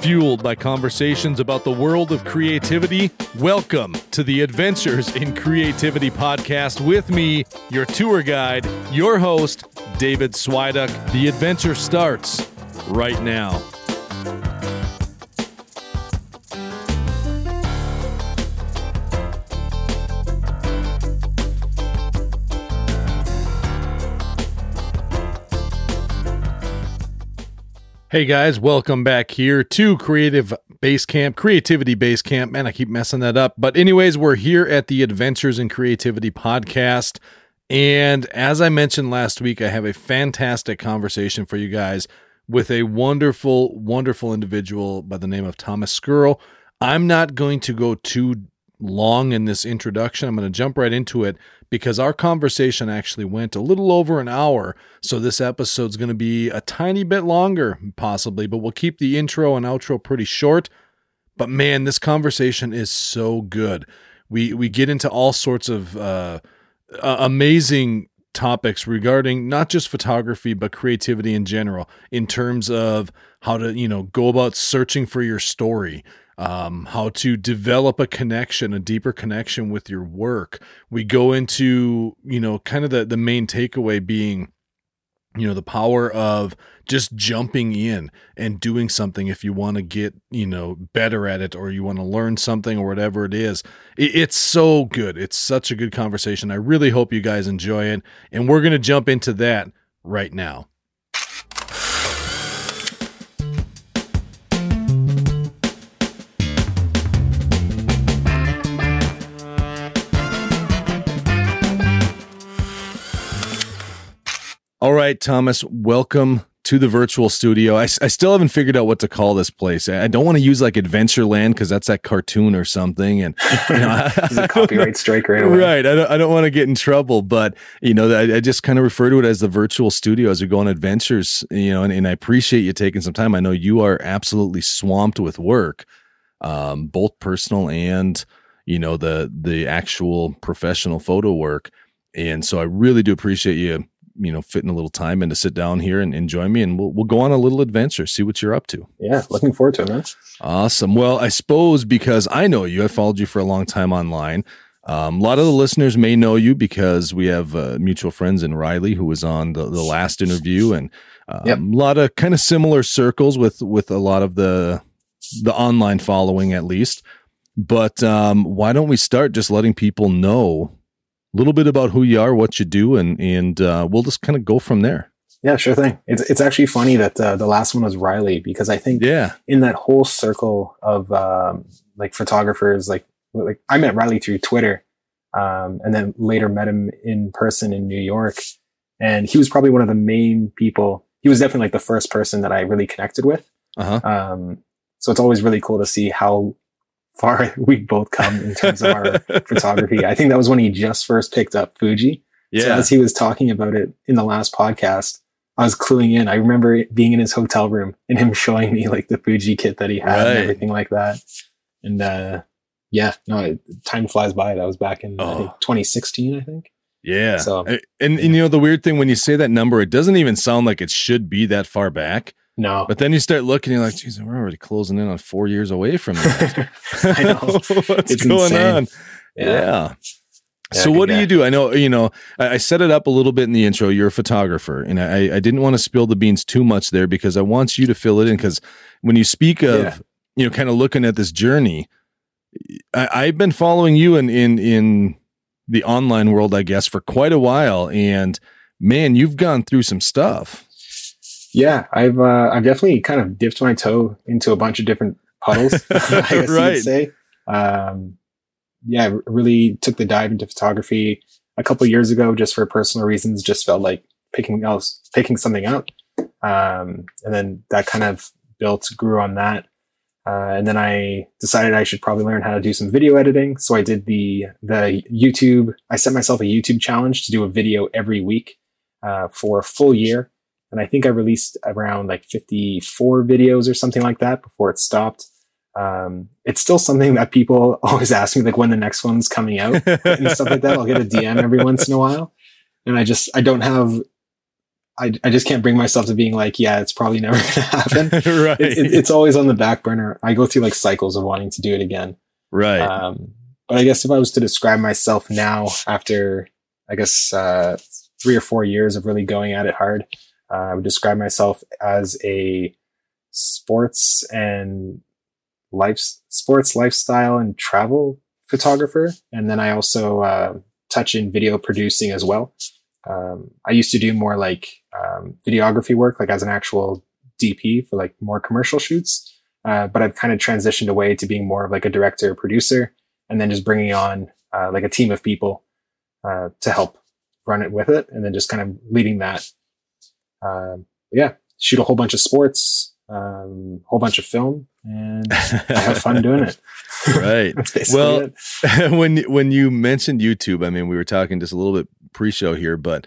fueled by conversations about the world of creativity. Welcome to the Adventures in Creativity podcast with me, your tour guide, your host, David Swiduck. The adventure starts right now. Hey guys, welcome back here to Creative Base Camp, Creativity Base Camp. Man, I keep messing that up. But, anyways, we're here at the Adventures in Creativity podcast. And as I mentioned last week, I have a fantastic conversation for you guys with a wonderful, wonderful individual by the name of Thomas Skrlj. I'm not going to go too long in this introduction. I'm going to jump right into it because our conversation actually went a little over an hour. So this episode's going to be a tiny bit longer, possibly, but we'll keep the intro and outro pretty short. But man, this conversation is so good. We we get into all sorts of uh, uh, amazing topics regarding not just photography but creativity in general in terms of how to you know go about searching for your story um, how to develop a connection, a deeper connection with your work. We go into, you know, kind of the, the main takeaway being, you know, the power of just jumping in and doing something if you want to get, you know, better at it or you want to learn something or whatever it is. It, it's so good. It's such a good conversation. I really hope you guys enjoy it. And we're going to jump into that right now. All right, Thomas, welcome to the virtual studio. I, I still haven't figured out what to call this place. I don't want to use like Adventureland because that's that cartoon or something. And you know, a copyright strike right away. Right. I don't, I don't want to get in trouble, but you know, I, I just kind of refer to it as the virtual studio as we go on adventures, you know, and, and I appreciate you taking some time. I know you are absolutely swamped with work, um, both personal and, you know, the, the actual professional photo work. And so I really do appreciate you you know fitting a little time and to sit down here and, and join me and we'll, we'll go on a little adventure see what you're up to. Yeah looking forward to it man. Awesome. Well i suppose because i know you i've followed you for a long time online. Um, a lot of the listeners may know you because we have uh, mutual friends in riley who was on the, the last interview and um, yep. a lot of kind of similar circles with with a lot of the the online following at least. But um, why don't we start just letting people know little bit about who you are, what you do, and and uh, we'll just kind of go from there. Yeah, sure thing. It's it's actually funny that uh, the last one was Riley because I think yeah in that whole circle of um, like photographers, like like I met Riley through Twitter, um, and then later met him in person in New York, and he was probably one of the main people. He was definitely like the first person that I really connected with. Uh-huh. Um, so it's always really cool to see how far we've both come in terms of our photography. I think that was when he just first picked up Fuji. Yeah. So as he was talking about it in the last podcast, I was cluing in. I remember being in his hotel room and him showing me like the Fuji kit that he had right. and everything like that. And uh, yeah, no, time flies by. That was back in oh. I think 2016, I think. Yeah. So and, and, and you know the weird thing when you say that number, it doesn't even sound like it should be that far back. No. But then you start looking, you're like, geez, we're already closing in on four years away from that. I know. What's it's going insane. on? Yeah. yeah. Yeah, so what do you do? I know, you know, I, I, set it up a little bit in the intro. You're a photographer and I, I didn't want to spill the beans too much there because I want you to fill it in. Cause when you speak of, yeah. you know, kind of looking at this journey, I, have been following you in, in, in the online world, I guess, for quite a while. And man, you've gone through some stuff. Yeah, I've uh, I've definitely kind of dipped my toe into a bunch of different puddles. I guess right. you'd say. Um, yeah, I really took the dive into photography a couple years ago, just for personal reasons. Just felt like picking else, picking something up, um, and then that kind of built, grew on that. Uh, and then I decided I should probably learn how to do some video editing. So I did the the YouTube. I set myself a YouTube challenge to do a video every week uh, for a full year and I think I released around like 54 videos or something like that before it stopped. Um, it's still something that people always ask me like when the next one's coming out and stuff like that. I'll get a DM every once in a while, and I just I don't have I, I just can't bring myself to being like, yeah, it's probably never going to happen. right. It, it, it's always on the back burner. I go through like cycles of wanting to do it again. Right. Um, but I guess if I was to describe myself now after, I guess, uh, three or four years of really going at it hard, uh, I would describe myself as a sports and life, sports lifestyle and travel photographer. And then I also, uh, touch in video producing as well. Um, I used to do more like um, videography work, like as an actual DP for like more commercial shoots. Uh, but I've kind of transitioned away to being more of like a director, producer, and then just bringing on uh, like a team of people uh, to help run it with it, and then just kind of leading that. Um, yeah, shoot a whole bunch of sports, um, whole bunch of film, and have fun doing it. right. well, when when you mentioned YouTube, I mean, we were talking just a little bit pre-show here, but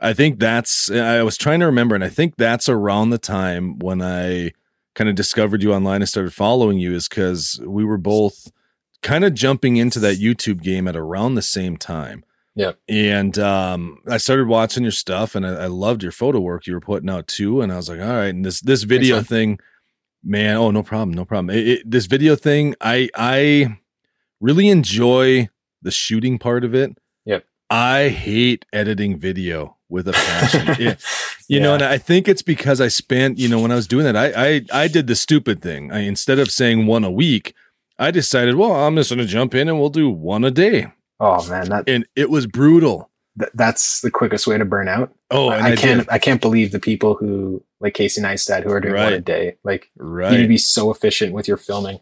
I think that's I was trying to remember, and I think that's around the time when I kind of discovered you online and started following you, is because we were both kind of jumping into that YouTube game at around the same time. Yeah. And um, I started watching your stuff and I, I, loved your photo work you were putting out too. And I was like, all right, and this this video Thanks, thing, man, oh no problem, no problem. It, it, this video thing, I I really enjoy the shooting part of it. Yep. I hate editing video with a passion. it, you yeah. know, and I think it's because I spent, you know, when I was doing that, I I I did the stupid thing. I instead of saying one a week, I decided, well, I'm just going to jump in and we'll do one a day. Oh man, that and it was brutal. Th- that's the quickest way to burn out. Oh, I, I can't I can't believe the people who like Casey Neistat who are doing right. one a day. Like, right. you need to be so efficient with your filming.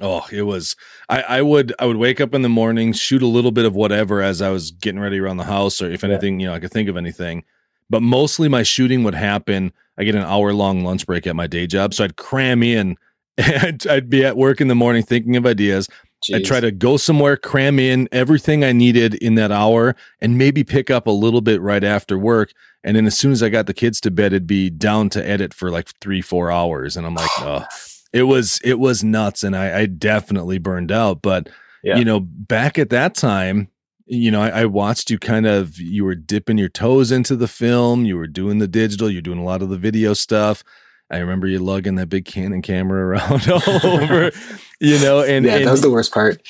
Oh, it was. I, I would I would wake up in the morning, shoot a little bit of whatever as I was getting ready around the house, or if anything, yeah. you know, I could think of anything. But mostly my shooting would happen. I get an hour long lunch break at my day job, so I'd cram in. I'd, I'd be at work in the morning thinking of ideas. Jeez. I'd try to go somewhere, cram in everything I needed in that hour, and maybe pick up a little bit right after work. And then as soon as I got the kids to bed, it'd be down to edit for like three, four hours. And I'm like, oh, it was it was nuts, and I, I definitely burned out. But yeah. you know, back at that time, you know, I, I, watched you kind of you were dipping your toes into the film, you were doing the digital, you're doing a lot of the video stuff. I remember you lugging that big Canon camera around all over, you know, and yeah, and, that was the worst part.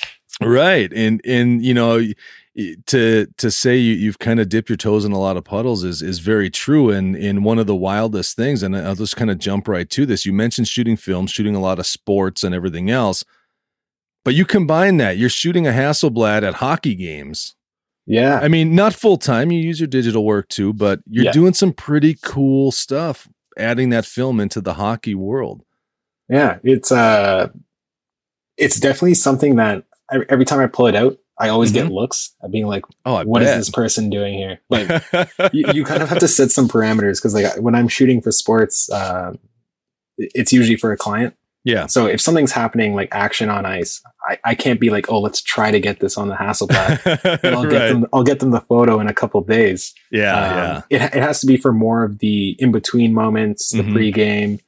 Right. And and you know, to to say you, you've kind of dipped your toes in a lot of puddles is is very true and in one of the wildest things and I'll just kind of jump right to this you mentioned shooting film shooting a lot of sports and everything else but you combine that you're shooting a Hasselblad at hockey games yeah I mean not full time you use your digital work too but you're yeah. doing some pretty cool stuff adding that film into the hockey world yeah it's uh it's definitely something that every time I pull it out I always mm-hmm. get looks at being like, "Oh, I what bet. is this person doing here?" Like, you, you, kind of have to set some parameters because, like, when I'm shooting for sports, uh, it's usually for a client. Yeah. So if something's happening like action on ice, I, I can't be like, "Oh, let's try to get this on the Hasselblad." I'll right. get them. I'll get them the photo in a couple days. Yeah, um, yeah. It it has to be for more of the in between moments, the mm-hmm. pregame,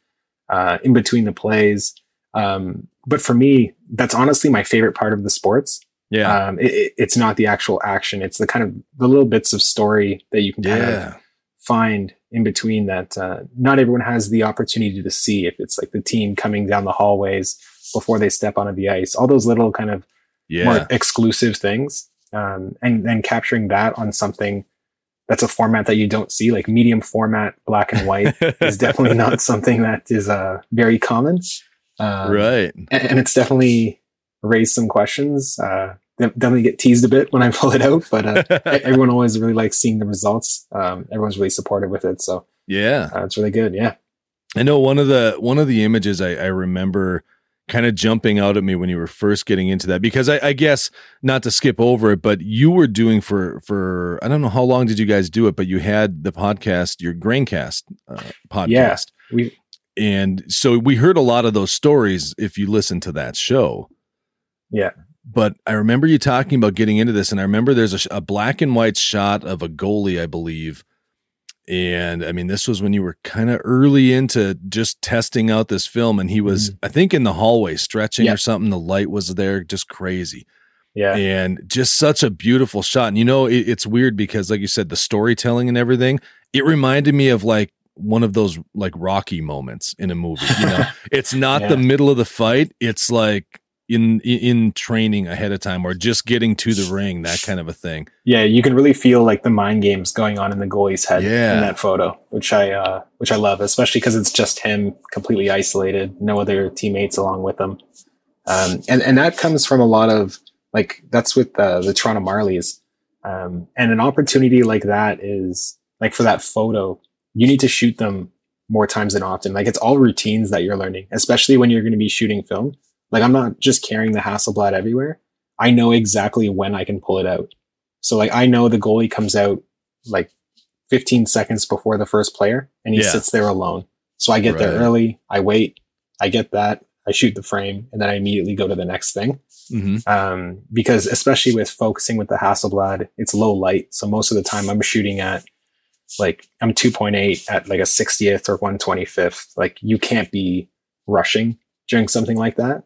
uh, in between the plays. Um, but for me, that's honestly my favorite part of the sports yeah. Um, it, it's not the actual action. It's the kind of the little bits of story that you can kind yeah. of find in between that uh, not everyone has the opportunity to see. If it's like the team coming down the hallways before they step onto the ice, all those little kind of yeah. more exclusive things, um, and then capturing that on something that's a format that you don't see, like medium format, black and white, is definitely not something that is uh, very common. Um, right. And, and, it's definitely raised some questions. Uh, definitely get teased a bit when I pull it out, but uh, everyone always really likes seeing the results. Um, everyone's really supportive with it, so yeah, uh, it's really good. Yeah, I know one of the one of the images I, I remember kind of jumping out at me when you were first getting into that because I, I, guess not to skip over it, but you were doing for for I don't know how long did you guys do it, but you had the podcast, your Graincast uh, podcast. Yeah, we and so we heard a lot of those stories if you listen to that show. Yeah. But I remember you talking about getting into this, and I remember there's a, a black and white shot of a goalie, I believe. And I mean, this was when you were kind of early into just testing out this film, and he was, mm-hmm. I think, in the hallway stretching or something. The light was there, just crazy. Yeah. And just such a beautiful shot. And you know, it, it's weird because, like you said, the storytelling and everything, it reminded me of like one of those like Rocky moments in a movie. You know, it's not yeah. the middle of the fight. It's like in in training ahead of time or just getting to the ring, that kind of a thing. Yeah, you can really feel like the mind games going on in the goalie's head yeah. in that photo, which I uh, which I love, especially because it's just him completely isolated, no other teammates along with him, um, and and that comes from a lot of like that's with uh, the Toronto Marlies, um, and an opportunity like that is like for that photo, you need to shoot them more times than often. Like it's all routines that you're learning, especially when you're going to be shooting film like I'm not just carrying the Hasselblad everywhere. I know exactly when I can pull it out. So like I know the goalie comes out like 15 seconds before the first player and he yeah. sits there alone. So I get right. there early, I wait, I get that, I shoot the frame, and then I immediately go to the next thing. Mm-hmm. Um, because especially with focusing with the Hasselblad, it's low light. So most of the time I'm shooting at like I'm 2.8 at like a 60th or 125th. Like you can't be rushing during something like that.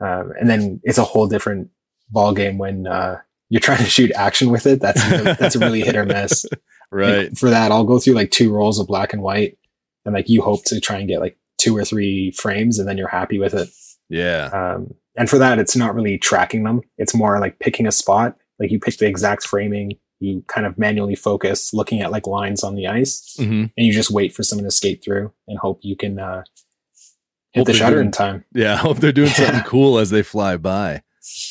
Um, and then it's a whole different ball game when uh, you're trying to shoot action with it. That's really, that's a really hit or miss. right. Like, for that, I'll go through like two rolls of black and white, and like you hope to try and get like two or three frames, and then you're happy with it. Yeah. Um, and for that, it's not really tracking them. It's more like picking a spot. Like you pick the exact framing, you kind of manually focus, looking at like lines on the ice, mm-hmm. and you just wait for someone to skate through and hope you can uh, hit the shutter doing, in time. Yeah, I hope they're doing yeah. something cool as they fly by.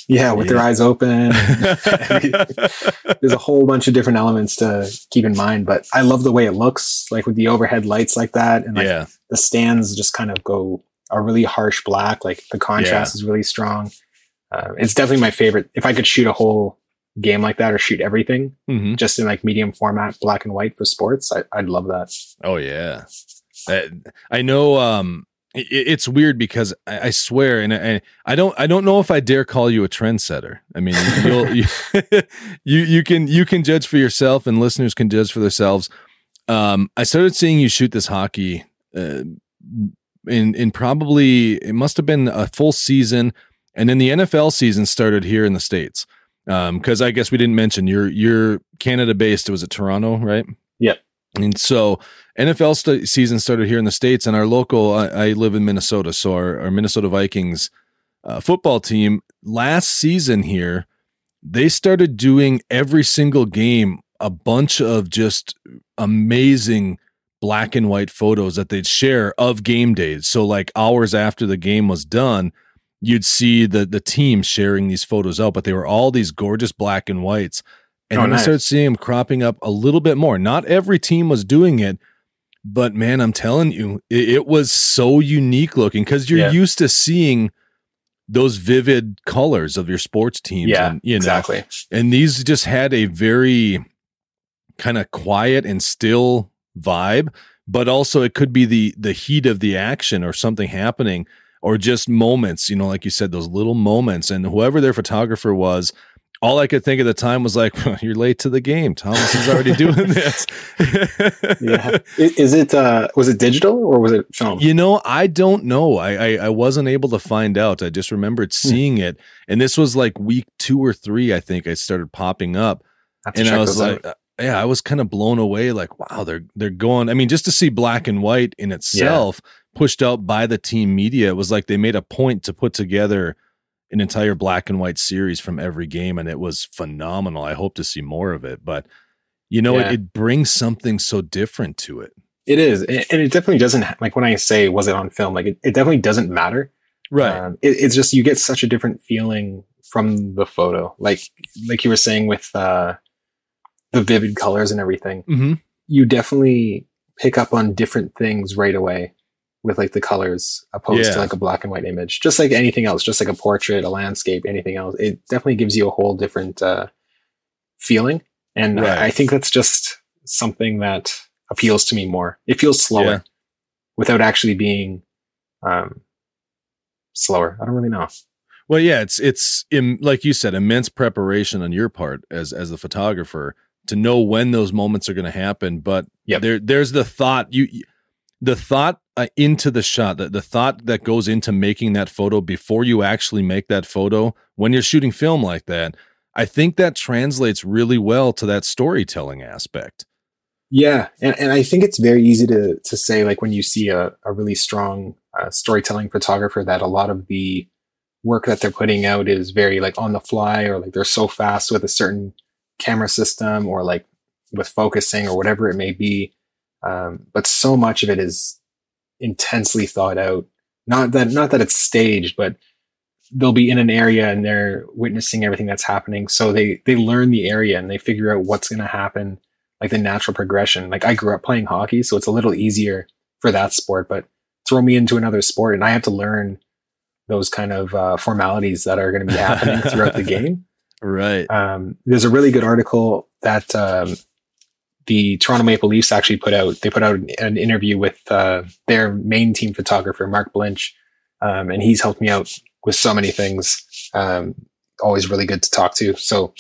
Yeah, with yeah. their eyes open. There's a whole bunch of different elements to keep in mind, but I love the way it looks, like with the overhead lights like that, and like yeah. the stands just kind of go a really harsh black. Like the contrast is really strong. Uh, it's definitely my favorite. If I could shoot a whole game like that or shoot everything mm-hmm. just in like medium format, black and white for sports, I, would love that. Oh yeah, I, I know. Um, it's weird because I, swear, and I, I don't, I don't know if I dare call you a trendsetter. I mean, you, you, you can, you can judge for yourself, and listeners can judge for themselves. Um, I started seeing you shoot this hockey, uh, in, in probably it must have been a full season, and then the NFL season started here in the states. Um, because I guess we didn't mention you're you're Canada based. It was at Toronto, right? And so NFL st- season started here in the States, and our local, I, I live in Minnesota. So our, our Minnesota Vikings uh, football team last season here, they started doing every single game a bunch of just amazing black and white photos that they'd share of game days. So like hours after the game was done, you'd see the the team sharing these photos out, but they were all these gorgeous black and whites and oh, then nice. I started seeing them cropping up a little bit more. Not every team was doing it, but man, I'm telling you, it, it was so unique looking because you're yeah. used to seeing those vivid colors of your sports teams. Yeah, and, you know, exactly. And these just had a very kind of quiet and still vibe, but also it could be the the heat of the action or something happening or just moments, you know, like you said, those little moments. And whoever their photographer was, all I could think at the time was like, well, "You're late to the game. Thomas is already doing this." yeah, is it? Uh, was it digital or was it film? You know, I don't know. I, I, I wasn't able to find out. I just remembered hmm. seeing hmm. it, and this was like week two or three. I think I started popping up, and I was like, out. yeah, I was kind of blown away. Like, wow, they're they're going. I mean, just to see black and white in itself yeah. pushed out by the team media, it was like they made a point to put together an entire black and white series from every game, and it was phenomenal. I hope to see more of it, but you know, yeah. it, it, brings something so different to it. It is, and it definitely doesn't like when I say was it on film, like it, it definitely doesn't matter. Right. Um, it, it's just you get such a different feeling from the photo, like like you were saying with uh, the vivid colors and everything. Mm-hmm. You definitely pick up on different things right away with like the colors opposed yeah. to like a black and white image just like anything else just like a portrait a landscape anything else it definitely gives you a whole different uh, feeling and right. I, I, think that's just something that appeals to me more it feels slower yeah. without actually being um, slower i don't really know well yeah it's it's Im- like you said immense preparation on your part as as the photographer to know when those moments are going to happen but yeah there there's the thought you the thought uh, into the shot, the, the thought that goes into making that photo before you actually make that photo when you're shooting film like that, I think that translates really well to that storytelling aspect. Yeah, and, and I think it's very easy to to say like when you see a, a really strong uh, storytelling photographer that a lot of the work that they're putting out is very like on the fly or like they're so fast with a certain camera system or like with focusing or whatever it may be. Um, but so much of it is intensely thought out. Not that not that it's staged, but they'll be in an area and they're witnessing everything that's happening. So they they learn the area and they figure out what's going to happen, like the natural progression. Like I grew up playing hockey, so it's a little easier for that sport. But throw me into another sport and I have to learn those kind of uh, formalities that are going to be happening throughout the game. Right. Um, there's a really good article that um, the Toronto Maple Leafs actually put out. They put out an interview with uh, their main team photographer, Mark Blinch, um, and he's helped me out with so many things. Um, always really good to talk to. So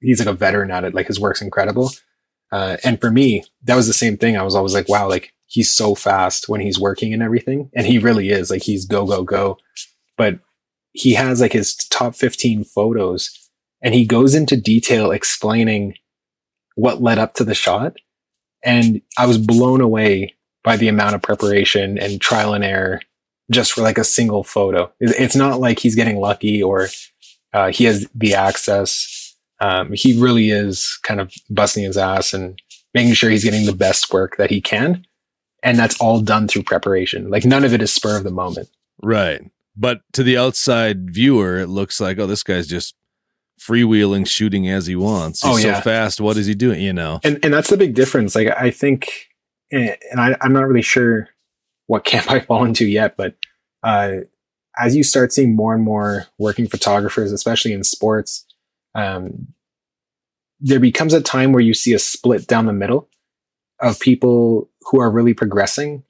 he's like a veteran at it. Like his work's incredible. Uh, and for me, that was the same thing. I was always like, wow, like he's so fast when he's working and everything. And he really is like, he's go, go, go. But he has like his top 15 photos and he goes into detail explaining what led up to the shot. And I was blown away by the amount of preparation and trial and error just for like a single photo. It's not like he's getting lucky or uh, he has the access. Um, he really is kind of busting his ass and making sure he's getting the best work that he can. And that's all done through preparation. Like none of it is spur of the moment. Right. But to the outside viewer, it looks like, oh, this guy's just freewheeling, shooting as he wants. He's oh, yeah. so fast. What is he doing? You know, and and that's the big difference. Like I think, and I, I'm not really sure what camp I fall into yet, but uh, as you start seeing more and more working photographers, especially in sports, um, there becomes a time where you see a split down the middle of people who are really progressing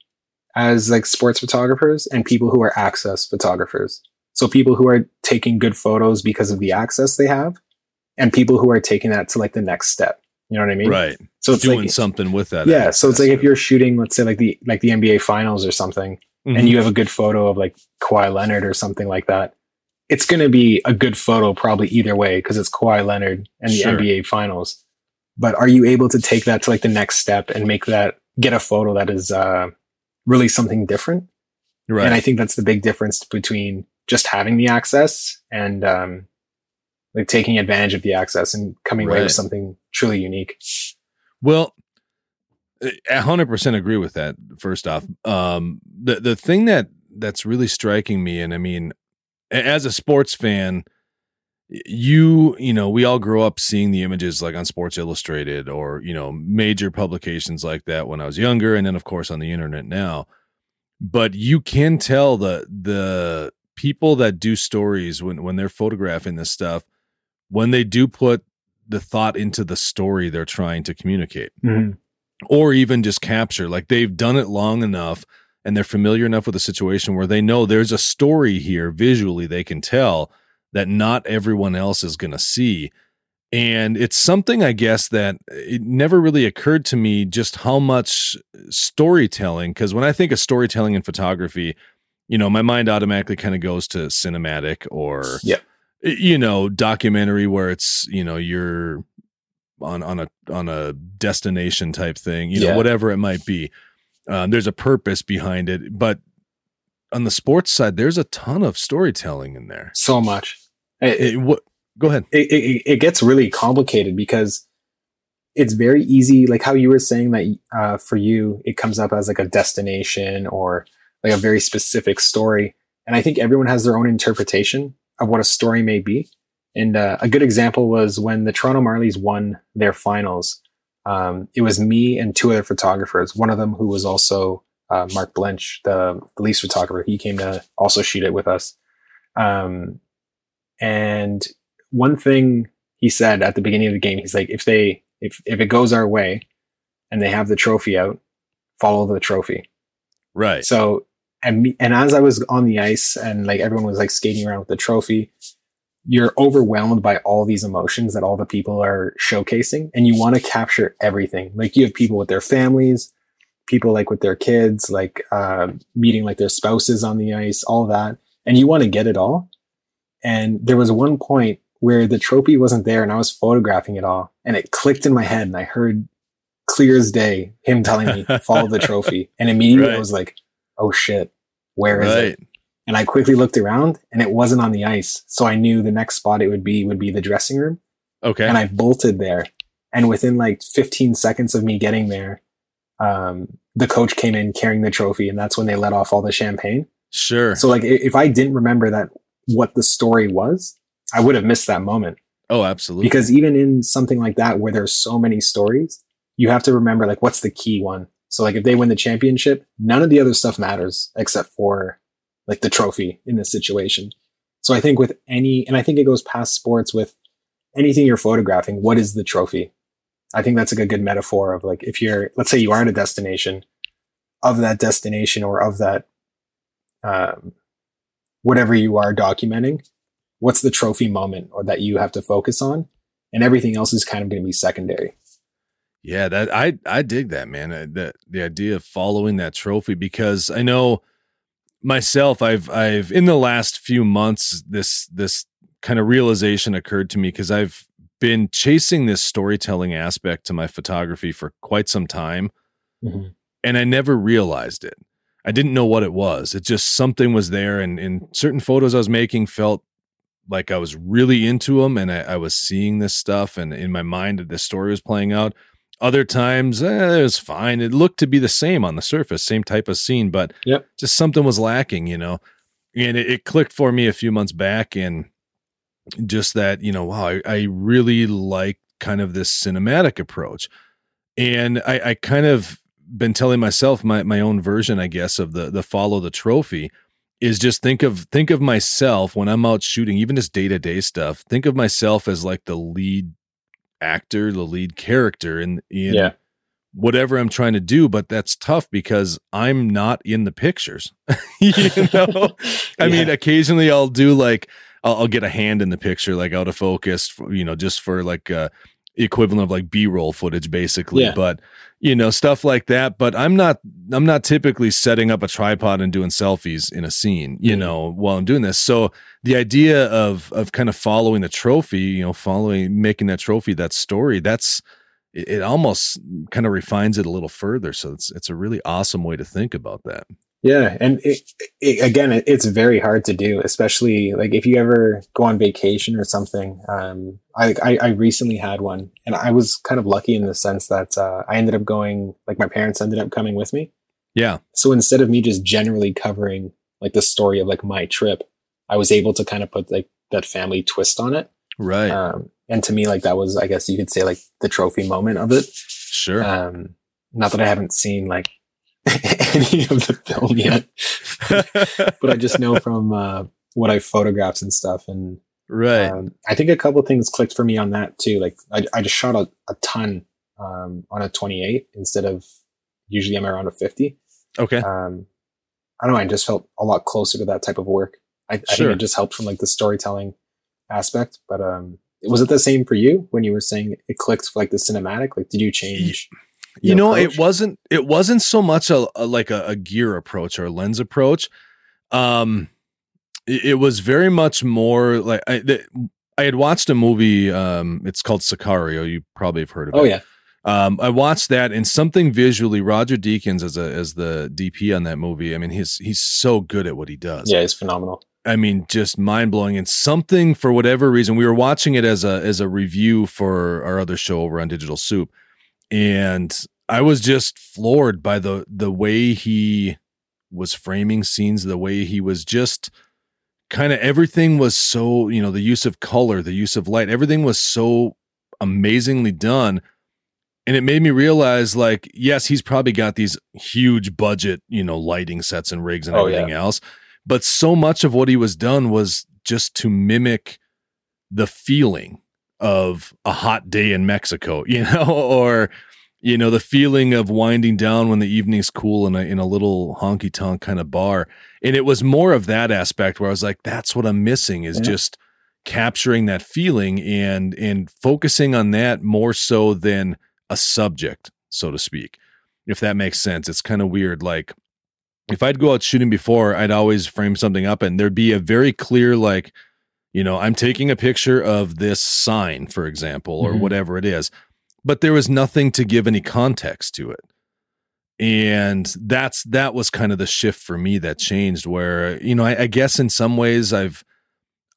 as like sports photographers and people who are access photographers. So people who are taking good photos because of the access they have and people who are taking that to like the next step. You know what I mean? Right. So it's doing like, something with that. Yeah. So it's like if you're shooting, let's say like the like the NBA finals or something, mm-hmm. and you have a good photo of like Kawhi Leonard or something like that, it's gonna be a good photo probably either way because it's Kawhi Leonard and the sure. NBA finals. But are you able to take that to like the next step and make that get a photo that is uh, really something different? Right. And I think that's the big difference between just having the access and um, like taking advantage of the access and coming right. away with something truly unique. Well, hundred percent agree with that. First off, um, the the thing that that's really striking me, and I mean, as a sports fan, you you know we all grow up seeing the images like on Sports Illustrated or you know major publications like that when I was younger, and then of course on the internet now. But you can tell the the people that do stories when when they're photographing this stuff when they do put the thought into the story they're trying to communicate mm-hmm. or even just capture like they've done it long enough and they're familiar enough with the situation where they know there's a story here visually they can tell that not everyone else is going to see and it's something i guess that it never really occurred to me just how much storytelling because when i think of storytelling in photography you know, my mind automatically kind of goes to cinematic or yeah. you know, documentary where it's, you know, you're on on a on a destination type thing, you know, yeah. whatever it might be. Um, there's a purpose behind it, but on the sports side, there's a ton of storytelling in there. So much. It, it, what, go ahead. It, it, it gets really complicated because it's very easy, like how you were saying that uh, for you, it comes up as like a destination or like a very specific story. And I think everyone has their own interpretation of what a story may be. And uh, a good example was when the Toronto Marlies won their finals. Um, it was me and two other photographers. One of them who was also uh, Mark Blinch, the, the Leafs photographer. He came to also shoot it with us. Um, and one thing he said at the beginning of the game, he's like, if they if if it goes our way, and they have the trophy out, follow the trophy. Right. So and and as I was on the ice and like everyone was like skating around with the trophy, you're overwhelmed by all these emotions that all the people are showcasing and you want to capture everything. Like you have people with their families, people like with their kids, like uh, meeting like their spouses on the ice, all that. And you want to get it all. And there was one point where the trophy wasn't there and I was photographing it all and it clicked in my head and I heard clear as day, him telling me follow the trophy, and immediately right. I was like, "Oh shit, where is right. it?" And I quickly looked around, and it wasn't on the ice, so I knew the next spot it would be would be the dressing room. Okay, and I bolted there, and within like 15 seconds of me getting there, um, the coach came in carrying the trophy, and that's when they let off all the champagne. Sure. So like, if I didn't remember that what the story was, I would have missed that moment. Oh, absolutely. Because even in something like that where there's so many stories, you have to remember like what's the key one. So like if they win the championship, none of the other stuff matters except for like the trophy in this situation. So I think with any, and I think it goes past sports with anything you're photographing, what is the trophy? I think that's like a good metaphor of like if you're, let's say you are at a destination, of that destination or of that, um, whatever you are documenting, what's the trophy moment or that you have to focus on, and everything else is kind of going to be secondary. Yeah, that I I dig that man. Uh, the the idea of following that trophy because I know myself. I've I've in the last few months this this kind of realization occurred to me because I've been chasing this storytelling aspect to my photography for quite some time, mm-hmm. and I never realized it. I didn't know what it was. It just something was there, and in certain photos I was making felt like I was really into them, and I, I was seeing this stuff, and in my mind, the story was playing out. Other times, eh, it was fine. It looked to be the same on the surface, same type of scene, but yep. just something was lacking, you know. And it, it clicked for me a few months back, and just that, you know, wow, I, I really like kind of this cinematic approach. And I, I kind of been telling myself my, my own version, I guess, of the the follow the trophy is just think of think of myself when I'm out shooting, even just day to day stuff. Think of myself as like the lead actor, the lead character in, in yeah. whatever I'm trying to do. But that's tough because I'm not in the pictures. you know, I yeah. mean, occasionally I'll do like I'll, I'll, get a hand in the picture, like out of focus, for, you know, just for like uh, equivalent of like b-roll footage basically yeah. but you know stuff like that but i'm not i'm not typically setting up a tripod and doing selfies in a scene you mm know while i'm doing this. So the idea of of kind of following the trophy you know following making that trophy that story that's it, it almost kind of refines it a little further. So it's it's a really awesome way to think about that yeah, and it, it, again, it, it's very hard to do, especially like if you ever go on vacation or something. Um, I, I, I recently had one, and I was kind of lucky in the sense that uh, I ended up going, like my parents ended up coming with me. Yeah. So instead of me just generally covering like the story of like my trip, I was able to kind of put like that family twist on it. Right. Um, and to me, like that was, I guess you could say, like the trophy moment of it. Sure. Um, not that I haven't seen like any of the film yet, but I just know from uh, what I photographed and stuff. And right, um, I think a couple things clicked for me on that too. Like I, I just shot a, a ton um, on a 28 instead of usually I'm around a 50. Okay. Um, I don't know. I just felt a lot closer to that type of work. I, I think it just helped from like the storytelling aspect. But um, was it the same for you when you were saying it clicked for like the cinematic? Like, did you change? You know approach? it wasn't it wasn't so much a, a like a, a, gear approach or a lens approach um it, it was very much more like I, the, I had watched a movie um it's called sicario you probably have heard of it. oh, it yeah um, I watched that and something visually. Roger Deakins as a as the DP on that movie. I mean, he's he's so good at what he does. Yeah, he's phenomenal. I mean, just mind blowing. And something for whatever reason, we were watching it as a as a review for our other show over on Digital Soup, and I was just floored by the the way he was framing scenes, the way he was just kind of everything was so, you know, the use of color, the use of light, everything was so amazingly done. And it made me realize like, yes, he's probably got these huge budget, you know, lighting sets and rigs and oh, everything yeah. else. But so much of what he was done was just to mimic the feeling of a hot day in Mexico, you know, or you know the feeling of winding down when the evening's cool in a in a little honky tonk kind of bar and it was more of that aspect where i was like that's what i'm missing is yeah. just capturing that feeling and and focusing on that more so than a subject so to speak if that makes sense it's kind of weird like if i'd go out shooting before i'd always frame something up and there'd be a very clear like you know i'm taking a picture of this sign for example or mm-hmm. whatever it is but there was nothing to give any context to it and that's that was kind of the shift for me that changed where you know I, I, guess in some ways i've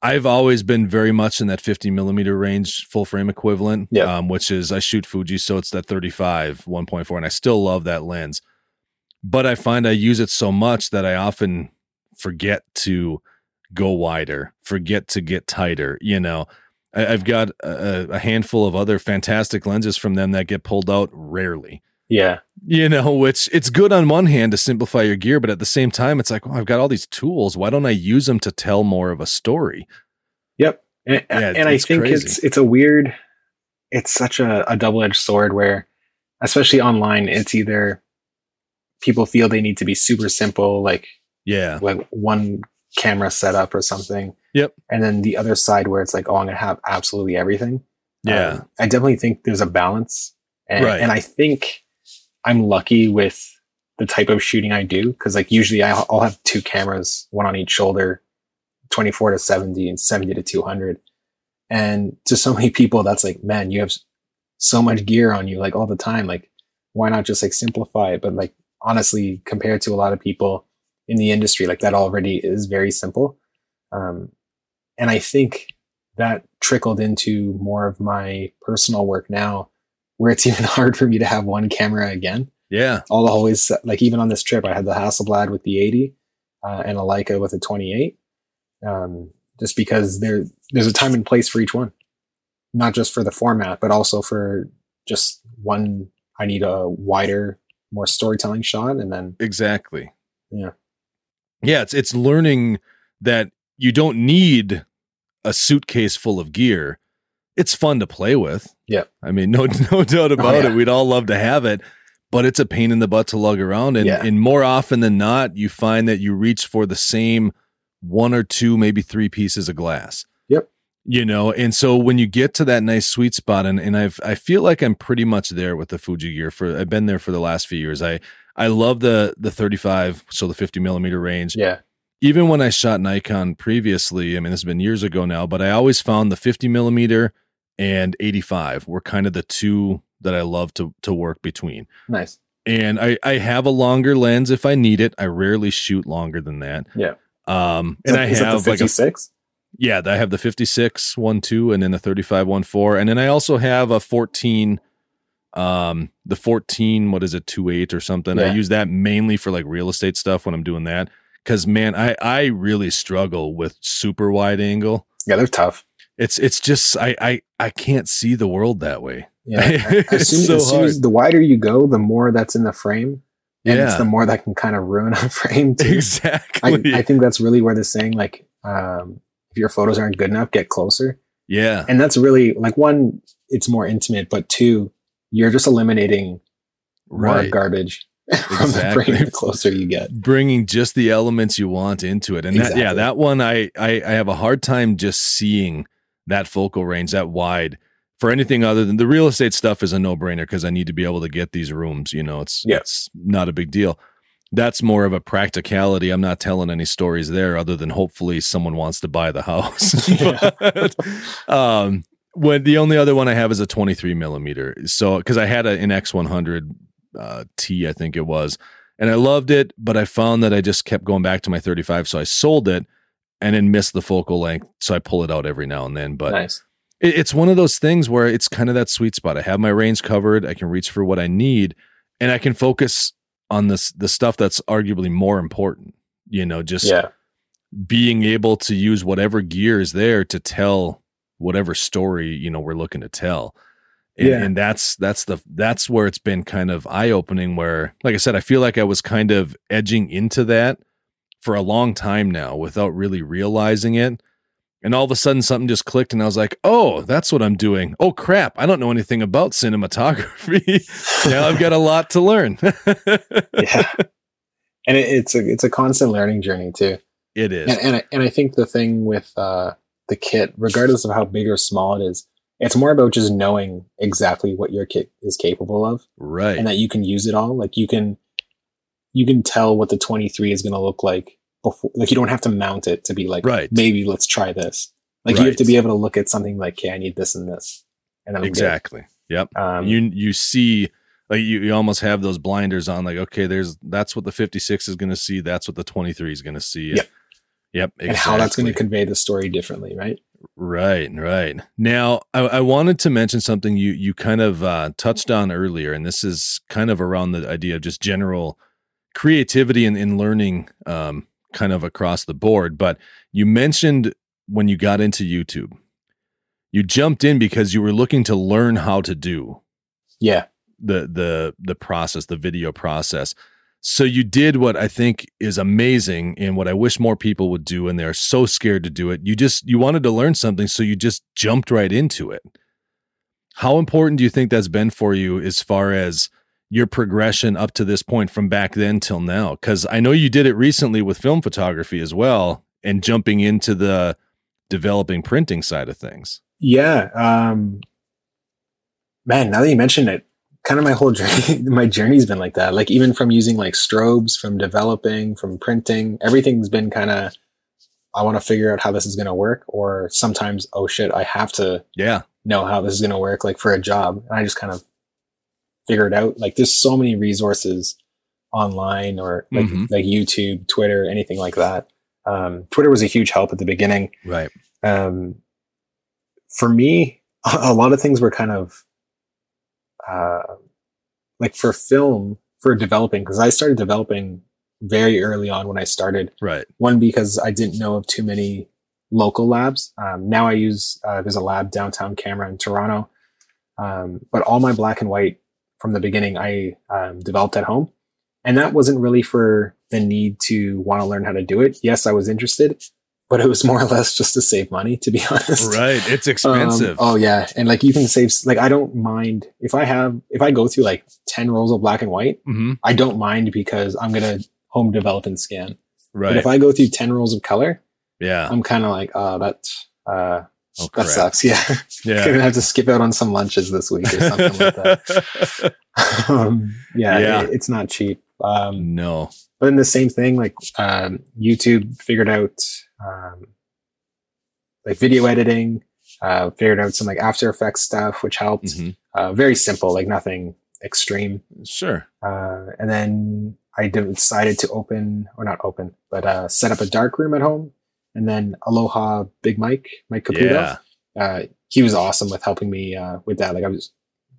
i've always been very much in that 50 millimeter range full frame equivalent yeah. um, which is i shoot fuji so it's that 35 1.4 and i still love that lens but i find i use it so much that i often forget to go wider forget to get tighter you know I, have got a, a handful of other fantastic lenses from them that get pulled out rarely yeah. You know, which it's good on one hand to simplify your gear, but at the same time, it's like, oh, I've got all these tools. Why don't I use them to tell more of a story? Yep. And, yeah, and I think crazy. it's it's a weird it's such a, a double edged sword where especially online, it's either people feel they need to be super simple, like yeah, like one camera setup or something. Yep. And then the other side where it's like, oh, I'm gonna have absolutely everything. Yeah. Um, I definitely think there's a balance. And, right. and I think I'm lucky with the type of shooting I do because like usually I'll, I'll have two cameras, one on each shoulder, 24 to 70 and 70 to 200. And to so many people, that's like, man, you have so much gear on you like all the time. Like, why not just like simplify it? But like, honestly, compared to a lot of people in the industry, like that already is very simple. Um, and I think that trickled into more of my personal work now where it's even hard for me to have one camera again. Yeah. All always like even on this trip, I had the Hasselblad with the 80 uh, and a Leica with a 28. Um, just because there there's a time and place for each one, not just for the format, but also for just one. I need a wider, more storytelling shot, and then exactly. Yeah. Yeah, it's it's learning that you don't need a suitcase full of gear it's fun to play with. Yeah. I mean, no no doubt about oh, yeah. it. We'd all love to have it, but it's a pain in the butt to lug around. And yeah. and more often than not, you find that you reach for the same one or two, maybe three pieces of glass. Yep. You know, and so when you get to that nice sweet spot, and, and I've I feel like I'm pretty much there with the Fuji gear for I've been there for the last few years. I I love the the 35, so the 50 millimeter range. Yeah even when I shot Nikon previously, I mean, this has been years ago now, but I always found the 50 millimeter and 85 were kind of the two that I love to to work between. Nice. And I I have a longer lens if I need it. I rarely shoot longer than that. Yeah. Um and that, I have like a 56. Yeah, I have the 56 1 2 and then the 35 1 4 and then I also have a 14 um the 14 what is it 2 8 or something. Yeah. I use that mainly for like real estate stuff when I'm doing that cuz man, I I really struggle with super wide angle. Yeah, they're tough it's it's just I I I can't see the world that way. Yeah, as, soon, so as, soon as the wider you go, the more that's in the frame. And yeah. it's the more that can kind of ruin a frame too. Exactly. I, I think that's really where they're saying like, um, if your photos aren't good enough, get closer. Yeah. And that's really like one, it's more intimate, but two, you're just eliminating right. more garbage exactly. the, the closer you get. Bringing just the elements you want into it. And exactly. that, yeah, that one I, I, I have a hard time just seeing that focal range that wide for anything other than the real estate stuff is a no brainer because I need to be able to get these rooms. You know, it's yeah. it's not a big deal. That's more of a practicality. I'm not telling any stories there other than hopefully someone wants to buy the house. but, um, when the only other one I have is a 23 millimeter. So because I had a, an X100 uh, T, I think it was, and I loved it, but I found that I just kept going back to my 35, so I sold it and then missed the focal length. So I pull it out every now and then. But nice. it, it's one of those things where it's kind of that sweet spot. I have my range covered. I can reach for what I need, and I can focus on this the stuff that's arguably more important. You know, just yeah. being able to use whatever gear is there to tell whatever story you know we're looking to tell. And, yeah. and that's that's the that's where it's been kind of eye opening. Where, like I said, I feel like I was kind of edging into that for a long time now without really realizing it. And all of a sudden something just clicked and I was like, "Oh, that's what I'm doing. Oh crap, I don't know anything about cinematography. now I've got a lot to learn." yeah. And it, it's a it's a constant learning journey too. It is. And and I, and I think the thing with uh, the kit, regardless of how big or small it is, it's more about just knowing exactly what your kit is capable of. Right. And that you can use it all. Like you can you can tell what the 23 is going to look like before like you don't have to mount it to be like right maybe let's try this like right. you have to be able to look at something like okay i need this and this and then exactly Yep. Um, you you see like you, you almost have those blinders on like okay there's that's what the 56 is going to see that's what the 23 is going to see yep yep exactly. and how that's going to convey the story differently right right right now I, I, wanted to mention something you you kind of uh, touched on earlier and this is kind of around the idea of just general creativity and in, in learning um, kind of across the board but you mentioned when you got into youtube you jumped in because you were looking to learn how to do yeah the the the process, the video process. So you did what I think is amazing and what I wish more people would do and they're so scared to do it. You just you wanted to learn something so you just jumped right into it. How important do you think that's been for you as far as your progression up to this point from back then till now? Cuz I know you did it recently with film photography as well and jumping into the developing printing side of things. Yeah, um man, now that you mention it, kind of my whole journey my journey's been like that. Like even from using like strobes from developing from printing everything's been kind of i want to figure out how this is going to work or sometimes oh shit i have to yeah. know how this is going to work like for a job. And i just kind of figure it out like there's so many resources online or like mm-hmm. like youtube twitter anything like that. Um, twitter was a huge help at the beginning. Right. Um, for me a lot of things were kind of uh, like for film for developing because I started developing very early on when I started. Right. One because I didn't know of too many local labs. Um, now I use uh, there's a lab downtown camera in Toronto, um, but all my black and white from the beginning I um, developed at home, and that wasn't really for the need to want to learn how to do it. Yes, I was interested, but it was more or less just to save money, to be honest. Right. It's um, expensive. Um, oh yeah. And like you can save, like, I don't mind if I have, if I go through like 10 rolls of black and white, mm-hmm. I don't mind because I'm going to home develop and scan. Right. But if I go through 10 rolls of color, yeah, I'm kind of like, oh, that, uh, oh, that sucks. Yeah. Yeah. Gonna have to skip out on some lunches this week or something like that. um, yeah, yeah. It, it's not cheap. Um, no. But then the same thing, like um, YouTube figured out um, like video editing, uh, figured out some like After Effects stuff, which helped. Mm-hmm. Uh, very simple, like nothing extreme. Sure. Uh, and then I decided to open, or not open, but uh, set up a dark room at home. And then Aloha Big Mike, Mike Caputo, yeah. uh, he was awesome with helping me uh, with that. Like I was,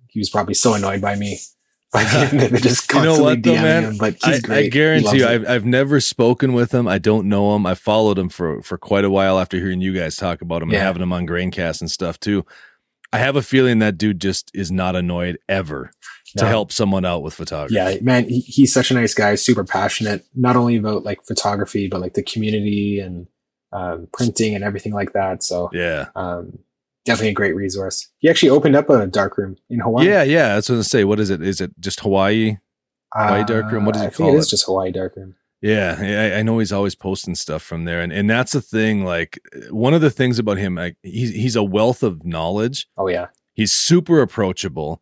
he was probably so annoyed by me they just you know what though, man? Him, I, I, guarantee you, I've, I've never spoken with him. I don't know him. I followed him for for quite a while after hearing you guys talk about him yeah. and having him on Graincast and stuff too. I have a feeling that dude just is not annoyed ever no. to help someone out with photography. Yeah, man, he, he's such a nice guy, super passionate, not only about like photography, but like the community and um, printing and everything like that. So yeah, um, definitely a great resource. He actually opened up a dark room in Hawaii. Yeah, yeah. That's what I was say. What is it? Is it just Hawaii? Hawaii uh, dark room? What does he call it? It is just Hawaii dark room. Yeah, I, I, know he's always posting stuff from there, and and that's the thing. Like one of the things about him, like he's he's a wealth of knowledge. Oh yeah, he's super approachable,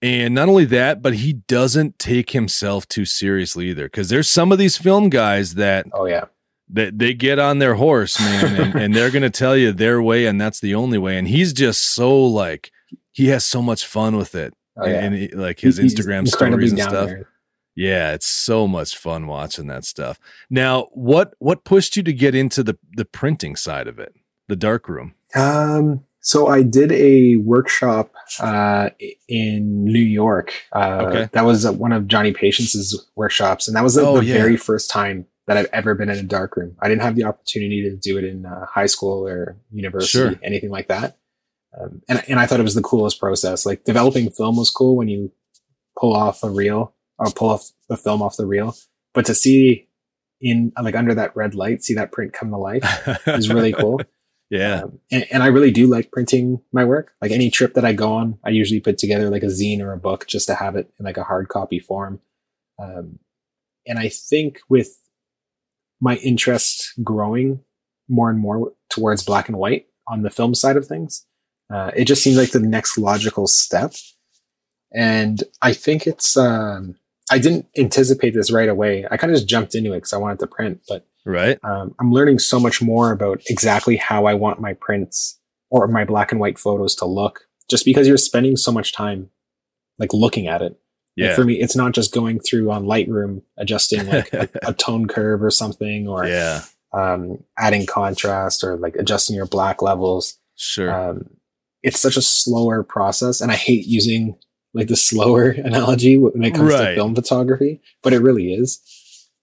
and not only that, but he doesn't take himself too seriously either. Because there's some of these film guys that oh yeah that they get on their horse, man, and, and they're gonna tell you their way, and that's the only way. And he's just so like he has so much fun with it, oh, yeah. and, he, like his he's Instagram stories and stuff. There. Yeah, it's so much fun watching that stuff. Now, what what pushed you to get into the the printing side of it, the dark room? Um, so I did a workshop uh, in New York. Uh, okay. That was one of Johnny Patience's workshops, and that was the, oh, the yeah. very first time that I've ever been in a dark room. I didn't have the opportunity to do it in uh, high school or university, sure. anything like that. Um, and, and I thought it was the coolest process. Like developing film was cool when you pull off a reel or pull off the film off the reel, but to see in like under that red light, see that print come to life is really cool. Yeah. Um, and, and, I really do like printing my work. Like any trip that I go on, I usually put together like a zine or a book just to have it in like a hard copy form. Um, and I think with my interest growing more and more towards black and white on the film side of things. Uh, it just seemed like the next logical step. And I think it's, um, I didn't anticipate this right away. I kind of just jumped into it because I wanted to print, but right. Um, I'm learning so much more about exactly how I want my prints or my black and white photos to look just because you're spending so much time like looking at it. Yeah. Like for me, it's not just going through on Lightroom, adjusting like a, a, tone curve or something, or yeah. um, adding contrast or like adjusting your black levels. Sure. Um, it's such a slower process, and I hate using like the slower analogy when it comes right. to film photography, but it really is.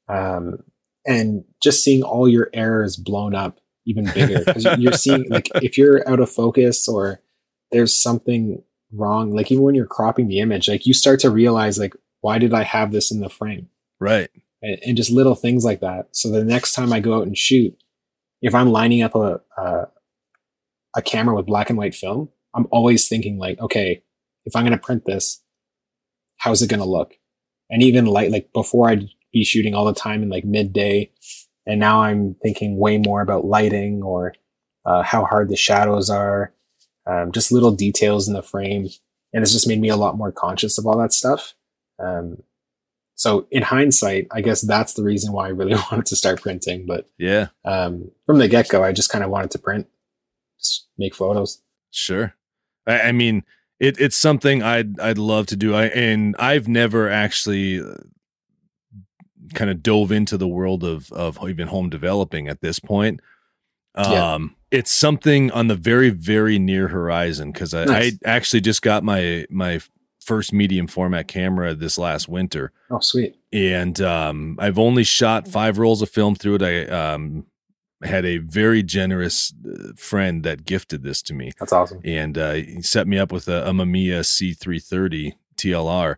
Um, and just seeing all your errors blown up even bigger because you're seeing like if you're out of focus or there's something wrong like even when you're cropping the image like you start to realize like why did i have this in the frame? Right. And, and just little things like that. So the next time i go out and shoot if i'm lining up a, a a camera with black and white film i'm always thinking like okay if i'm going to print this how's it going to look? And even light like before i'd be shooting all the time in like midday and now i'm thinking way more about lighting or uh, how hard the shadows are um, just little details in the frame. And it's just made me a lot more conscious of all that stuff. Um, so in hindsight, I guess that's the reason why I really wanted to start printing. But yeah, um, from the get go, I just kind of wanted to print, just make photos. Sure. I, I mean, it, it's something I'd I'd love to do. I and I've never actually uh, kind of dove into the world of of even home developing at this point. Um, yeah it's something on the very very near horizon because I, nice. I, actually just got my my first medium format camera this last winter. Oh, sweet! And um, I've only shot five rolls of film through it. I um, had a very generous uh, friend that gifted this to me. That's awesome. And uh, he set me up with a, a Mamiya C330 TLR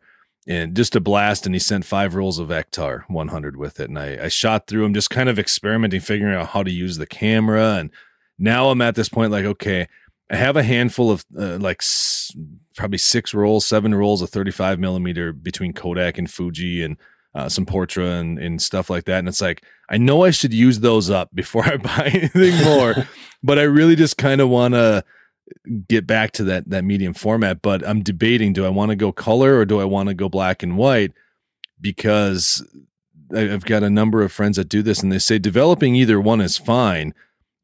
and just a blast. And he sent five rolls of Ektar 100 with it. And I, I shot through them, just kind of experimenting, figuring out how to use the camera and now I'm at this point like, okay, I have a handful of uh, like s- probably six rolls, seven rolls of 35 millimeter between Kodak and Fuji and uh, some Portra and, and stuff like that. And it's like, I know I should use those up before I buy anything more, but I really just kind of want to get back to that, that medium format. But I'm debating, do I want to go color or do I want to go black and white? Because I've got a number of friends that do this and they say developing either one is fine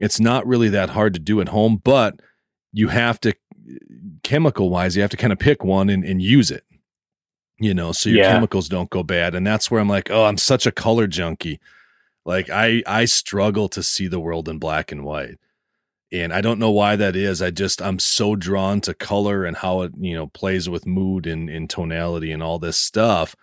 it's not really that hard to do at home, but you have to chemical wise, you have to kind of pick one and, and use it. You know, so your yeah. chemicals don't go bad. And that's where I'm like, oh, I'm such a color junkie. Like I I struggle to see the world in black and white. And I don't know why that is. I just I'm so drawn to color and how it, you know, plays with mood and, and tonality and all this stuff.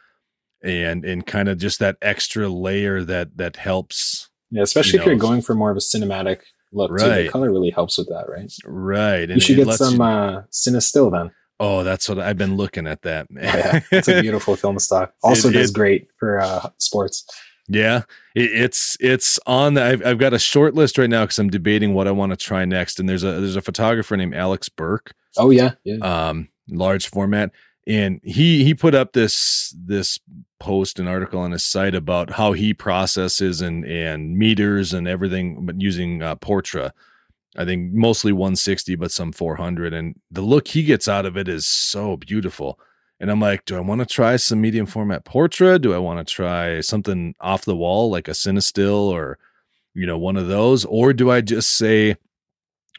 And and kind of just that extra layer that that helps yeah, especially you if you're going for more of a cinematic look. Right. Too. The color really helps with that, right? Right. And you should get some you... uh, Cinestill then. Oh, that's what I've been looking at. That man, oh, yeah, it's a beautiful film stock. Also, it, does it, great for uh, sports. Yeah, it, it's it's on. The, I've I've got a short list right now because I'm debating what I want to try next. And there's a there's a photographer named Alex Burke. Oh yeah, yeah. Um, large format and he he put up this this post an article on his site about how he processes and and meters and everything but using uh, portra i think mostly 160 but some 400 and the look he gets out of it is so beautiful and i'm like do i want to try some medium format portra do i want to try something off the wall like a cinestill or you know one of those or do i just say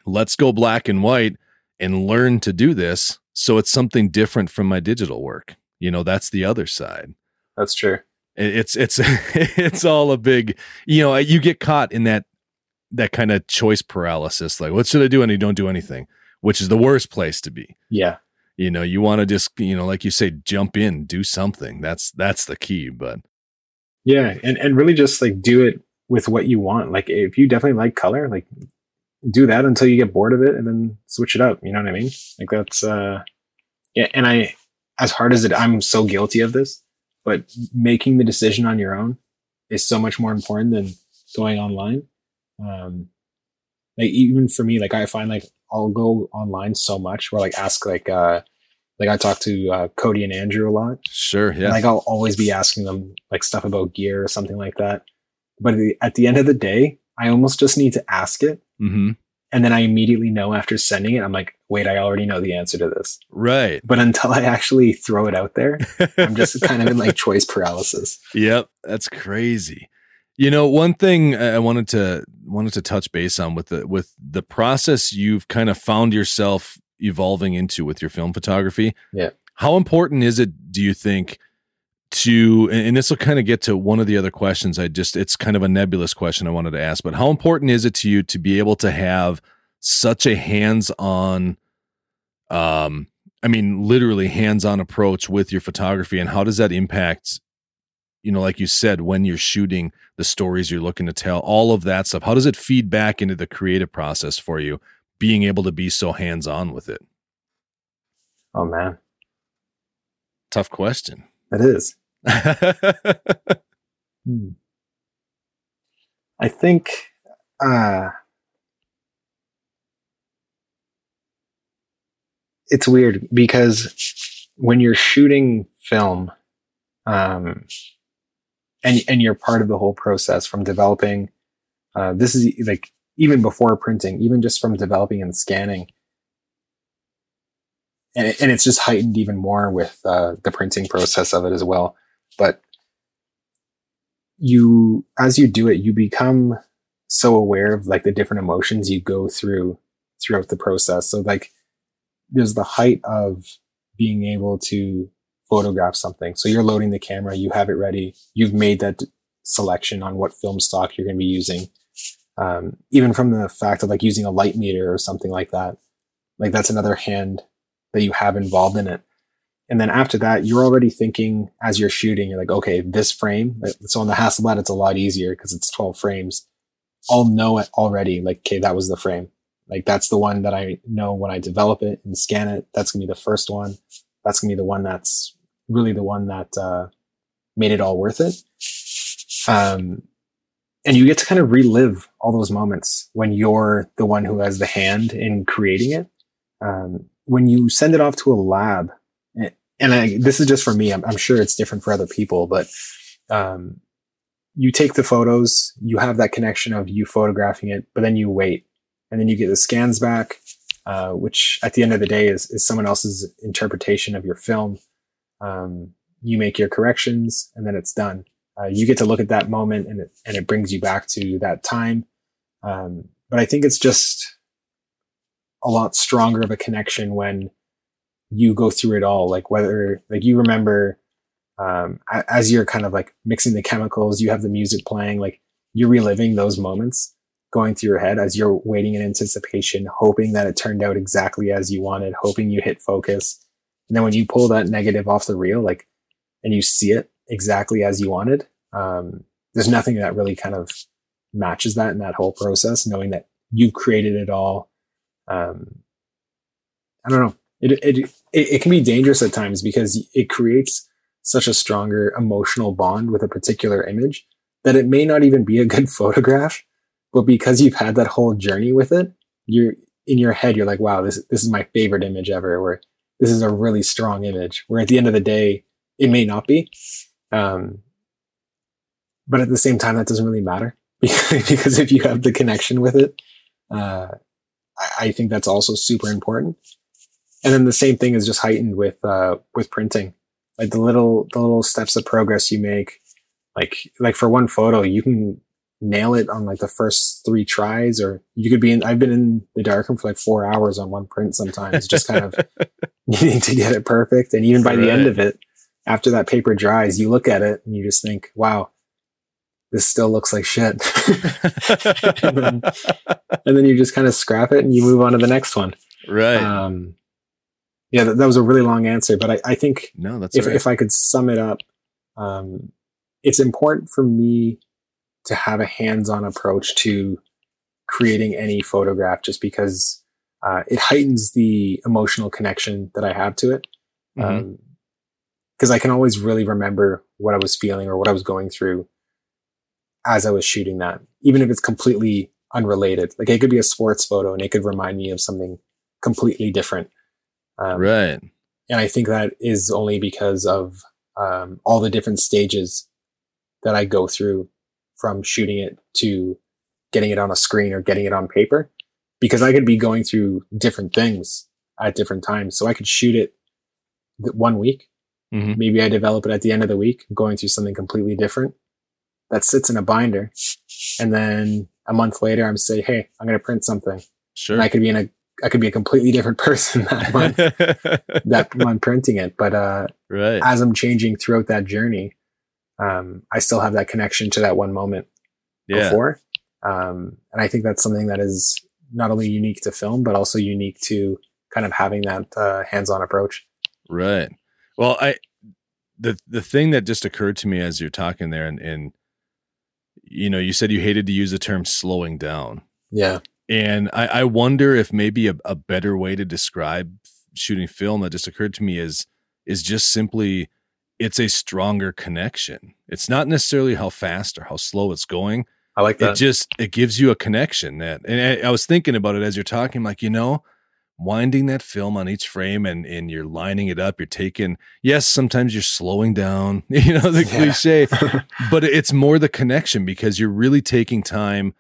let's go black and white and learn to do this so it's something different from my digital work. You know, that's the other side. That's true. It's it's it's all a big, you know, you get caught in that that kind of choice paralysis like what should I do and you don't do anything, which is the worst place to be. Yeah. You know, you want to just, you know, like you say jump in, do something. That's that's the key, but yeah, and and really just like do it with what you want. Like if you definitely like color, like do that until you get bored of it and then switch it up. You know what I mean? Like that's uh yeah, and I as hard as it I'm so guilty of this, but making the decision on your own is so much more important than going online. Um like even for me, like I find like I'll go online so much where like ask like uh like I talk to uh, Cody and Andrew a lot. Sure, yeah. And, like I'll always be asking them like stuff about gear or something like that. But at the, at the end of the day, I almost just need to ask it Mm-hmm. And then I immediately know after sending it, I'm like, wait, I already know the answer to this. Right. But until I actually throw it out there, I'm just kind of in like choice paralysis. Yep. That's crazy. You know, one thing I wanted to wanted to touch base on with the with the process you've kind of found yourself evolving into with your film photography. Yeah. How important is it, do you think, to and this will kind of get to one of the other questions I just it's kind of a nebulous question I wanted to ask, but how important is it to you to be able to have such a hands-on um I mean literally hands-on approach with your photography and how does that impact you know like you said when you're shooting the stories you're looking to tell all of that stuff how does it feed back into the creative process for you being able to be so hands-on with it? Oh man. Tough question. It is. Hmm. I think uh, it's weird because when you're shooting film, um, and and you're part of the whole process from developing. Uh, this is like even before printing, even just from developing and scanning, and it, and it's just heightened even more with uh, the printing process of it as well. But you, as you do it, you become so aware of like the different emotions you go through throughout the process. So like, there's the height of being able to photograph something. So you're loading the camera, you have it ready, you've made that selection on what film stock you're going to be using. Um, even from the fact of like using a light meter or something like that, like that's another hand that you have involved in it. And then after that, you're already thinking as you're shooting, you're like, okay, this frame. So on the Hasselblad, it's a lot easier because it's 12 frames. I'll know it already. Like, okay, that was the frame. Like that's the one that I know when I develop it and scan it. That's gonna be the first one. That's gonna be the one that's really the one that uh, made it all worth it. Um, and you get to kind of relive all those moments when you're the one who has the hand in creating it. Um, when you send it off to a lab, and I, this is just for me. I'm, I'm, sure it's different for other people, but um, you take the photos, you have that connection of you photographing it, but then you wait, and then you get the scans back, uh, which at the end of the day is, is someone else's interpretation of your film. Um, you make your corrections, and then it's done. Uh, you get to look at that moment, and it and it brings you back to that time. Um, but I think it's just a lot stronger of a connection when you go through it all, like whether like you remember um, as you're kind of like mixing the chemicals, you have the music playing, like you're reliving those moments going through your head as you're waiting in anticipation, hoping that it turned out exactly as you wanted, hoping you hit focus. And then when you pull that negative off the reel, like, and you see it exactly as you wanted, um, there's nothing that really kind of matches that in that whole process, knowing that you've created it all. Um, I don't know. It, it, it, it can be dangerous at times because it creates such a stronger emotional bond with a particular image that it may not even be a good photograph, but because you've had that whole journey with it, you're in your head, you're like, wow, this, this is my favorite image ever, or this is a really strong image, where at the end of the day, it may not be. Um, but at the same time, that doesn't really matter because if you have the connection with it, uh, I, think that's also super important and then the same thing is just heightened with uh, with printing like the little the little steps of progress you make like like for one photo you can nail it on like the first three tries or you could be in i've been in the darkroom for like four hours on one print sometimes just kind of needing to get it perfect and even by right. the end of it after that paper dries you look at it and you just think wow this still looks like shit and, then, and then you just kind of scrap it and you move on to the next one right um, yeah, that, that, was a really long answer, but I, I think no, that's if, right. if I could sum it up, um, it's important for me to have a hands-on approach to creating any photograph, just because uh, it heightens the emotional connection that I have to it. Because mm-hmm. um, I can always really remember what I was feeling or what I was going through as I was shooting that, even if it's completely unrelated. Like it could be a sports photo and it could remind me of something completely different. Um, right. And I think that is only because of um, all the different stages that I go through from shooting it to getting it on a screen or getting it on paper. Because I could be going through different things at different times. So I could shoot it one week. Mm-hmm. Maybe I develop it at the end of the week, going through something completely different that sits in a binder. And then a month later, I'm say, Hey, I'm going to print something. Sure. And I could be in a I could be a completely different person that month that month printing it. But uh, right. as I'm changing throughout that journey, um, I still have that connection to that one moment yeah. before. Um, and I think that's something that is not only unique to film, but also unique to kind of having that uh, hands-on approach. Right. Well, I the the thing that just occurred to me as you're talking there, and, and you know, you said you hated to use the term slowing down. Yeah. And I, I wonder if maybe a, a better way to describe shooting film that just occurred to me is is just simply it's a stronger connection. It's not necessarily how fast or how slow it's going. I like that. It just it gives you a connection that and I, I was thinking about it as you're talking, like, you know, winding that film on each frame and and you're lining it up you're taking yes sometimes you're slowing down you know the yeah. cliche but it's more the connection because you're really taking time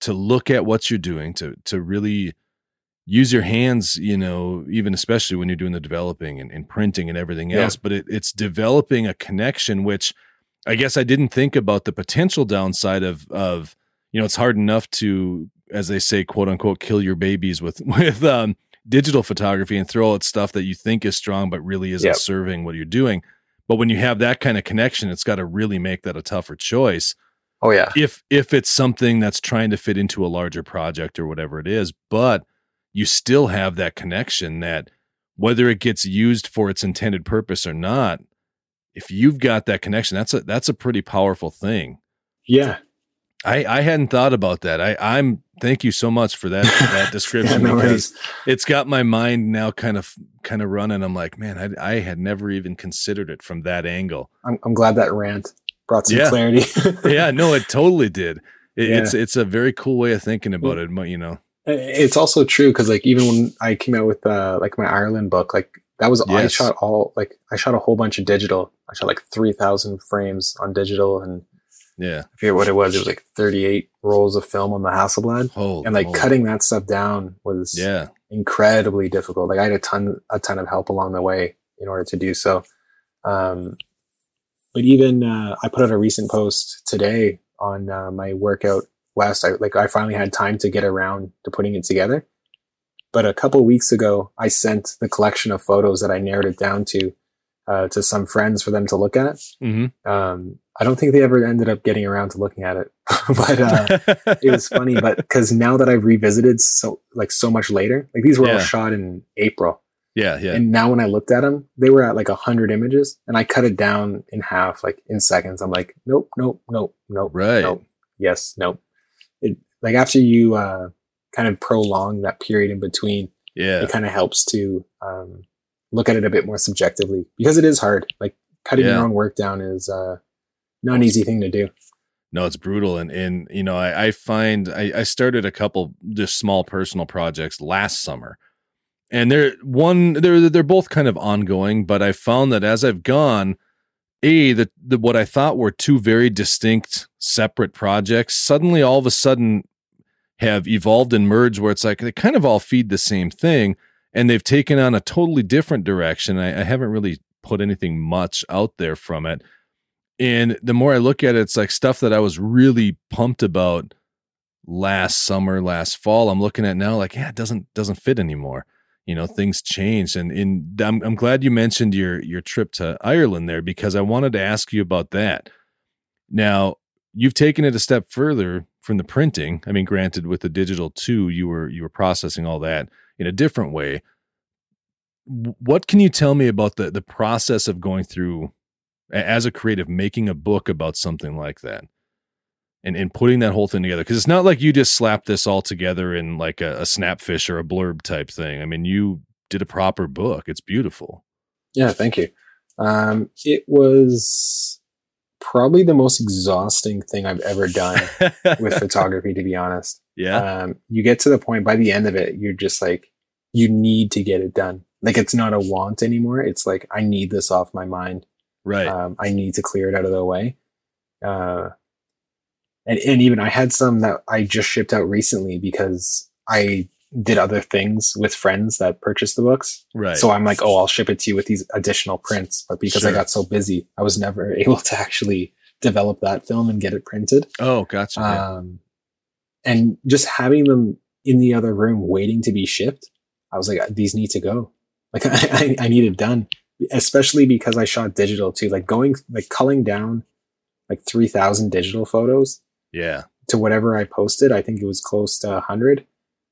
to look at what you're doing to to really use your hands you know even especially when you're doing the developing and, and printing and everything else yeah. but it, it's developing a connection which i guess i didn't think about the potential downside of of you know it's hard enough to as they say, quote unquote, kill your babies with with um, digital photography and throw out stuff that you think is strong but really isn't yep. serving what you're doing. But when you have that kind of connection, it's got to really make that a tougher choice. Oh yeah. If if it's something that's trying to fit into a larger project or whatever it is, but you still have that connection that whether it gets used for its intended purpose or not, if you've got that connection, that's a that's a pretty powerful thing. Yeah. I, I hadn't thought about that. I, I'm thank you so much for that that description yeah, no because worries. it's got my mind now kind of kind of running. I'm like, man, I, I had never even considered it from that angle. I'm, I'm glad that rant brought some yeah. clarity. yeah, no, it totally did. It, yeah. It's it's a very cool way of thinking about mm. it. You know, it's also true because like even when I came out with uh, like my Ireland book, like that was yes. I shot all like I shot a whole bunch of digital. I shot like three thousand frames on digital and yeah. I forget what it was. It was like 38 rolls of film on the Hasselblad. Holy and like holy. cutting that stuff down was yeah incredibly difficult. Like I had a ton, a ton of help along the way in order to do so. Um, but even, uh, I put out a recent post today on uh, my workout west. I like, I finally had time to get around to putting it together. But a couple weeks ago, I sent the collection of photos that I narrowed it down to uh, to some friends for them to look at. Mm-hmm. Um, I don't think they ever ended up getting around to looking at it, but uh, it was funny. But because now that I've revisited so like so much later, like these were yeah. all shot in April. Yeah, yeah. And now when I looked at them, they were at like a hundred images, and I cut it down in half, like in seconds. I'm like, nope, nope, nope, nope, right, nope, yes, nope. Like after you uh, kind of prolong that period in between, yeah, it kind of helps to um, look at it a bit more subjectively because it is hard. Like cutting yeah. your own work down is uh, not an easy thing to do. No, it's brutal. And, and you know, I, I find I, I started a couple just small personal projects last summer. And they're one they're they're both kind of ongoing, but I found that as I've gone, a the, the what I thought were two very distinct separate projects suddenly all of a sudden have evolved and merged where it's like they kind of all feed the same thing and they've taken on a totally different direction. I, I haven't really put anything much out there from it. And the more I look at it, it's like stuff that I was really pumped about last summer, last fall. I'm looking at now, like, yeah, it doesn't doesn't fit anymore. You know, things changed, and in I'm I'm glad you mentioned your your trip to Ireland there because I wanted to ask you about that. Now, you've taken it a step further from the printing. I mean, granted, with the digital too, you were you were processing all that in a different way. What can you tell me about the the process of going through as a creative making a book about something like that? And, and putting that whole thing together because it's not like you just slapped this all together in like a, a snapfish or a blurb type thing. I mean, you did a proper book. It's beautiful. Yeah, thank you. Um, it was probably the most exhausting thing I've ever done with photography, to be honest. Yeah. Um, you get to the point by the end of it, you're just like, you need to get it done. Like it's not a want anymore. It's like, I need this off my mind. Right. Um, I need to clear it out of the way. Uh, and, and even I had some that I just shipped out recently because I did other things with friends that purchased the books. Right. So I'm like, oh, I'll ship it to you with these additional prints. But because sure. I got so busy, I was never able to actually develop that film and get it printed. Oh, gotcha. Um, and just having them in the other room waiting to be shipped. I was like, these need to go. Like I, I need it done, especially because I shot digital too. Like going, like culling down like 3000 digital photos. Yeah. To whatever I posted. I think it was close to 100.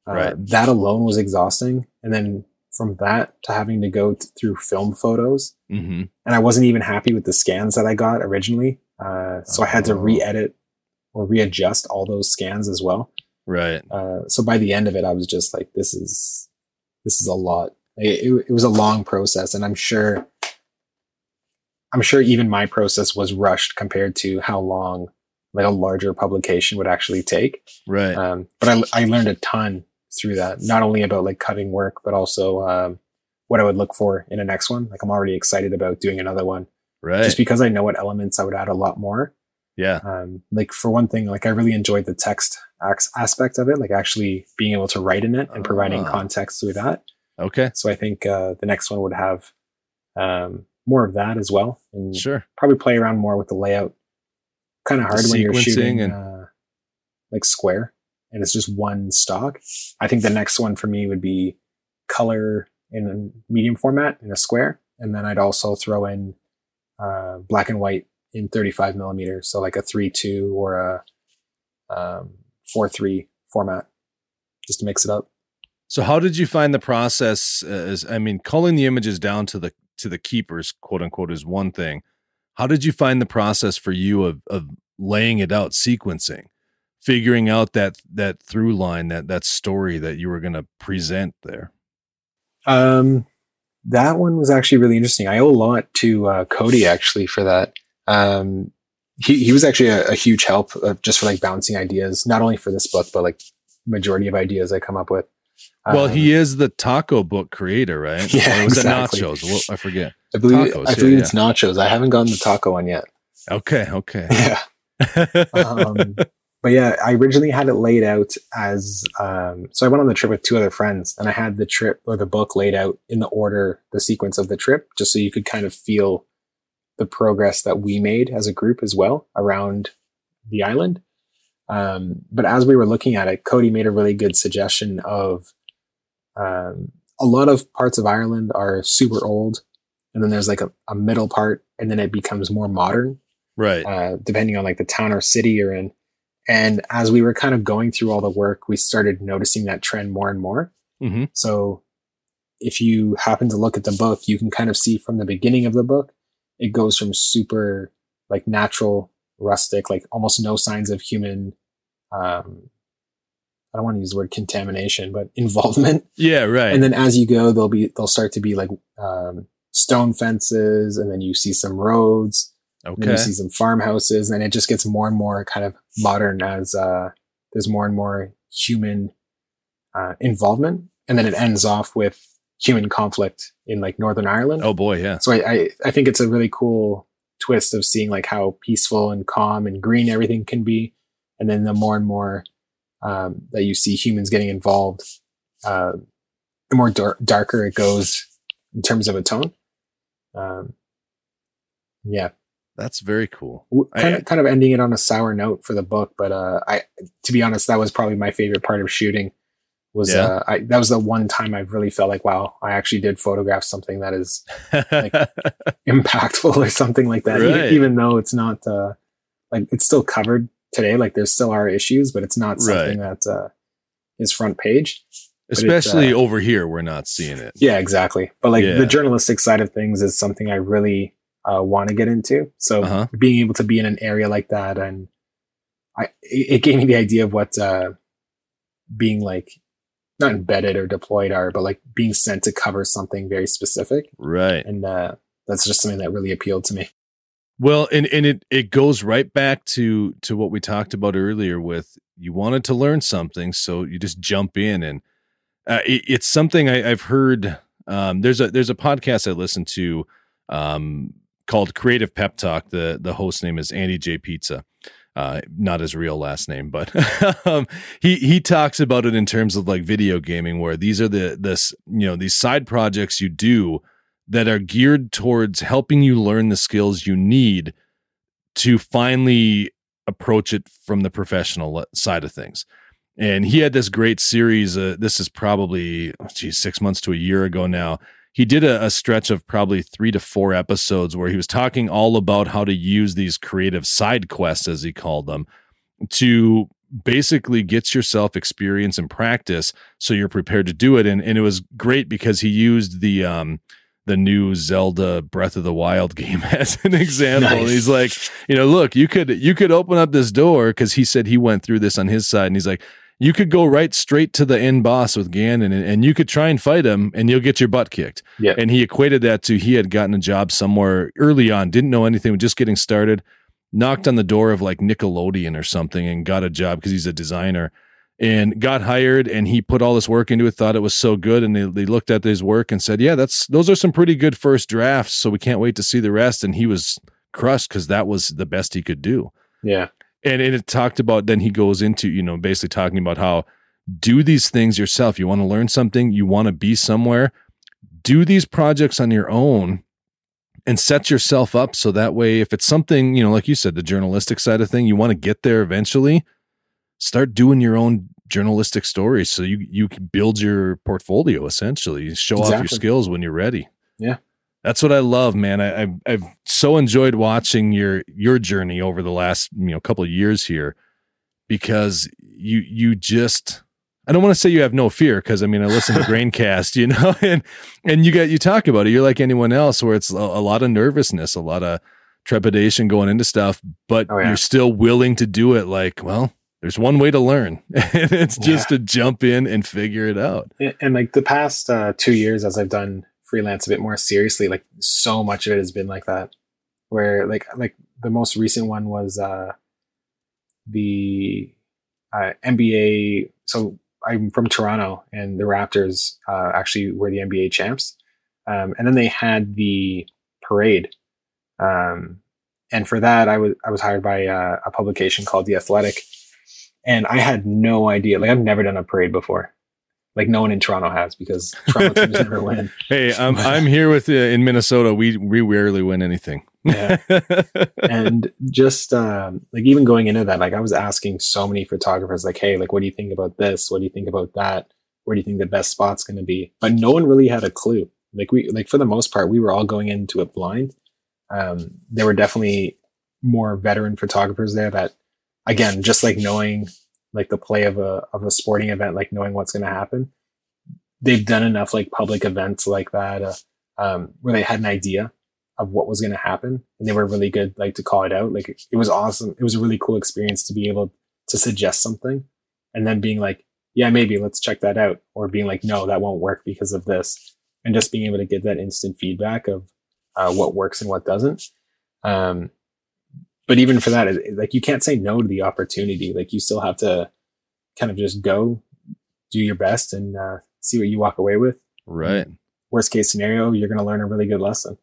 Uh, right. That alone was exhausting. And then from that to having to go t- through film photos. Mm-hmm. And I wasn't even happy with the scans that I got originally. Uh, so. I had to oh. re edit or readjust all those scans as well. Right. Uh, so by the end of it, I was just like, this is, this is a lot. It, it, it was a long process and I'm sure, I'm sure even my process was rushed compared to how long like a larger publication would actually take. Right. Um, but I, I learned a ton through that, not only about like cutting work, but also, um, what I would look for in a next one. Like I'm already excited about doing another one. Right. Just because I know what elements I would add a lot more. Yeah. Um, like for one thing, like I really enjoyed the text aspect of it, like actually being able to write in it and providing uh, context through that. Okay. So I think uh, the next one would have um, more of that as well, and sure, probably play around more with the layout. Kind of hard when you're shooting and uh, like square, and it's just one stock. I think the next one for me would be color in a medium format in a square, and then I'd also throw in uh, black and white in 35 millimeters. So like a 3-2 or a um, 4-3 format just to mix it up. So how did you find the process as I mean culling the images down to the to the keepers quote unquote is one thing. How did you find the process for you of of laying it out sequencing? Figuring out that that through line that that story that you were going to present there. Um that one was actually really interesting. I owe a lot to uh, Cody actually for that. Um, he, he was actually a, a huge help uh, just for like bouncing ideas, not only for this book, but like majority of ideas I come up with. Well, um, he is the taco book creator, right? Yeah, or was exactly. it nachos? Well, I forget. I believe Tacos, I believe yeah, it's yeah. nachos. I haven't gotten the taco one yet. Okay, okay. Yeah. um, but yeah, I originally had it laid out as um, so I went on the trip with two other friends, and I had the trip or the book laid out in the order, the sequence of the trip, just so you could kind of feel the progress that we made as a group as well around the island. Um, but as we were looking at it, Cody made a really good suggestion of um, a lot of parts of Ireland are super old, and then there's like a, a middle part, and then it becomes more modern, right? Uh, depending on like the town or city you're in. And as we were kind of going through all the work, we started noticing that trend more and more. Mm-hmm. So if you happen to look at the book, you can kind of see from the beginning of the book it goes from super like natural rustic like almost no signs of human um i don't want to use the word contamination but involvement yeah right and then as you go they'll be they'll start to be like um stone fences and then you see some roads okay you see some farmhouses and it just gets more and more kind of modern as uh there's more and more human uh involvement and then it ends off with human conflict in like Northern Ireland. Oh boy, yeah. So I, I, I think it's a really cool twist of seeing like how peaceful and calm and green everything can be, and then the more and more um, that you see humans getting involved, uh, the more dar- darker it goes in terms of a tone. Um, yeah, that's very cool. Kind of, kind of ending it on a sour note for the book, but uh, I, to be honest, that was probably my favorite part of shooting was yeah. uh, I, that was the one time I really felt like wow I actually did photograph something that is like, impactful or something like that right. even, even, though it's not uh, like it's still covered today like there still are issues but it's not something right. that uh, is front page especially uh, over here we're not seeing it yeah exactly but like yeah. the journalistic side of things is something I really uh, want to get into so uh-huh. being able to be in an area like that and I it, gave me the idea of what uh, being like not embedded or deployed are, but like being sent to cover something very specific. Right. And uh, that's just something that really appealed to me. Well, and, and it, it goes right back to to what we talked about earlier with you wanted to learn something, so you just jump in and uh, it, it's something I, have heard. Um, there's a there's a podcast I listen to um, called Creative Pep Talk. The the host name is Andy J Pizza, uh, not his real last name, but um, he he talks about it in terms of like video gaming, where these are the this you know these side projects you do that are geared towards helping you learn the skills you need to finally approach it from the professional side of things. And he had this great series. Uh, this is probably, oh, geez, six months to a year ago now. He did a, a stretch of probably three to four episodes where he was talking all about how to use these creative side quests, as he called them, to basically get yourself experience and practice so you're prepared to do it. And, and it was great because he used the, um, the new Zelda Breath of the Wild game as an example. Nice. He's like, you know, look, you could you could open up this door because he said he went through this on his side, and he's like, you could go right straight to the end boss with Ganon and, and, you could try and fight him and you'll get your butt kicked. Yeah. And he equated that to he had gotten a job somewhere early on, didn't know anything, was just getting started, knocked on the door of like Nickelodeon or something and got a job because he's a designer and got hired and he put all this work into it, thought it was so good. And they, they looked at his work and said, yeah, that's, those are some pretty good first drafts. So we can't wait to see the rest. And he was crushed because that was the best he could do. Yeah and it talked about then he goes into you know basically talking about how do these things yourself. You want to learn something you want to be somewhere. Do these projects on your own and set yourself up so that way if it's something you know like you said the journalistic side of thing you want to get there eventually start doing your own journalistic stories so you you can build your portfolio essentially. Show exactly. off your skills when you're ready. Yeah that's what I love, man. I, have I've so enjoyed watching your your journey over the last you know couple of years here, because you you just I don't want to say you have no fear because I mean I listen to Graincast, you know, and and you get you talk about it. You're like anyone else, where it's a, a lot of nervousness, a lot of trepidation going into stuff, but oh, yeah. you're still willing to do it. Like, well, there's one way to learn, and it's just yeah. to jump in and figure it out. And, and like the past uh, two years, as I've done freelance a bit more seriously, like so much of it has been like that. Where like like the most recent one was uh the uh, NBA. So I'm from Toronto, and the Raptors uh, actually were the NBA champs. Um, and then they had the parade. Um, and for that, I was I was hired by uh, a publication called The Athletic, and I had no idea. Like I've never done a parade before like no one in Toronto has because Toronto teams never win. Hey, I'm I'm here with you in Minnesota. We we rarely win anything. yeah, and just um, like even going into that, like I was asking so many photographers, like, hey, like, what do you think about this? What do you think about that? Where do you think the best spot's going to be? But no one really had a clue. Like we like for the most part, we were all going into it blind. Um, there were definitely more veteran photographers there that, again, just like knowing like the play of a of a sporting event, like knowing what's going to happen. They've done enough like public events like that uh, um, where they had an idea of what was going to happen, and they were really good like to call it out. Like it was awesome. It was a really cool experience to be able to suggest something, and then being like, "Yeah, maybe let's check that out," or being like, "No, that won't work because of this," and just being able to get that instant feedback of uh, what works and what doesn't. Um, but even for that, like you can't say no to the opportunity. Like you still have to kind of just go, do your best, and uh, see what you walk away with. Right. Worst case scenario, you're going to learn a really good lesson.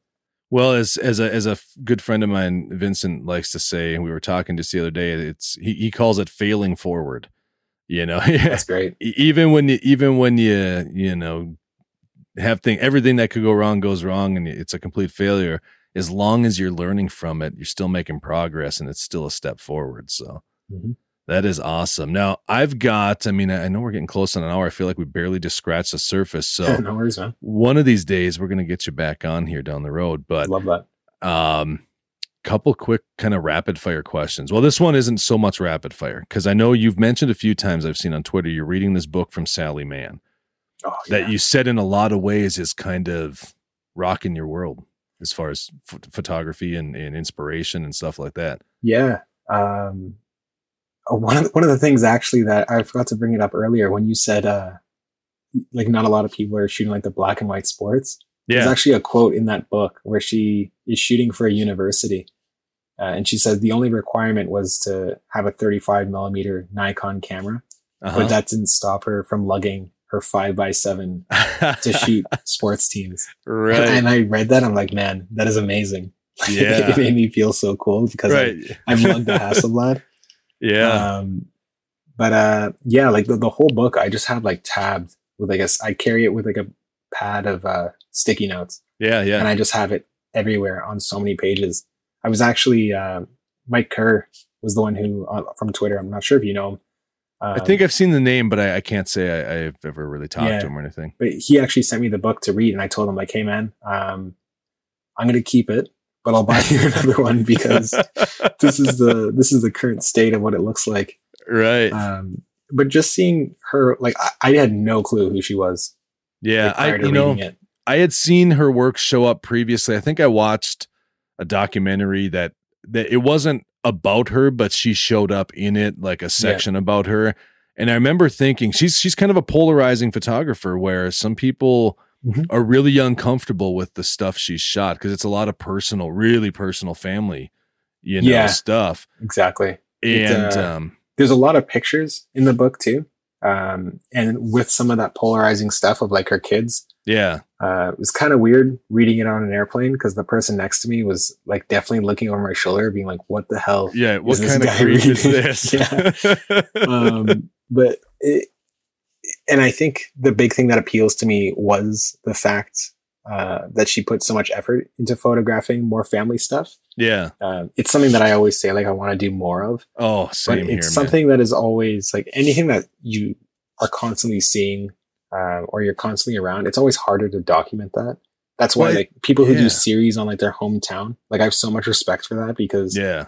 Well, as as a as a good friend of mine, Vincent likes to say, and we were talking just the other day. It's he, he calls it failing forward. You know, that's great. even when you even when you you know have thing everything that could go wrong goes wrong, and it's a complete failure as long as you're learning from it, you're still making progress and it's still a step forward. So mm-hmm. that is awesome. Now I've got, I mean, I know we're getting close on an hour. I feel like we barely just scratched the surface. So no worries, man. one of these days we're going to get you back on here down the road, but love that. Um, couple quick kind of rapid fire questions. Well, this one isn't so much rapid fire because I know you've mentioned a few times I've seen on Twitter, you're reading this book from Sally Mann oh, yeah. that you said in a lot of ways is kind of rocking your world as far as photography and, and inspiration and stuff like that. Yeah. Um, oh, one of the, one of the things actually that I forgot to bring it up earlier when you said uh, like not a lot of people are shooting like the black and white sports. Yeah. There's actually a quote in that book where she is shooting for a university. Uh, and she says the only requirement was to have a 35 millimeter Nikon camera, uh-huh. but that didn't stop her from lugging her five by seven to shoot sports teams. Right. And I read that. I'm like, man, that is amazing. Yeah. it made me feel so cool because right. I, have lugged the Hasselblad. yeah. Um, but, uh, yeah, like the, the whole book, I just have like tabs with, I guess I carry it with like a pad of, uh, sticky notes. Yeah. Yeah. And I just have it everywhere on so many pages. I was actually, uh, Mike Kerr was the one who, uh, from Twitter, I'm not sure if you know him, Um, I think I've seen the name, but I, I can't say I, have ever really talked yeah, to him or anything. But he actually sent me the book to read, and I told him like, "Hey, man, um, I'm going to keep it, but I'll buy you another one because this is the this is the current state of what it looks like." Right. Um, but just seeing her, like, I, I, had no clue who she was. Yeah, like, I you know, it. I had seen her work show up previously. I think I watched a documentary that that it wasn't about her, but she showed up in it, like a section yeah. about her. And I remember thinking she's she's kind of a polarizing photographer where some people mm-hmm. are really uncomfortable with the stuff she's shot because it's a lot of personal, really personal family, you know, yeah, stuff. Exactly. And uh, um, there's a lot of pictures in the book too. Um, and with some of that polarizing stuff of like her kids, yeah. Uh, it was kind of weird reading it on an airplane because the person next to me was like definitely looking over my shoulder, being like, "What the hell? Yeah, what kind of creep is this?" yeah. um, but it, and I think the big thing that appeals to me was the fact uh, that she put so much effort into photographing more family stuff. Yeah, uh, it's something that I always say like I want to do more of. Oh, same but here, It's something that is always like anything that you are constantly seeing uh, or you're constantly around, it's always harder to document that. That's why like people who yeah. do series on like their hometown, like I have so much respect for that because yeah,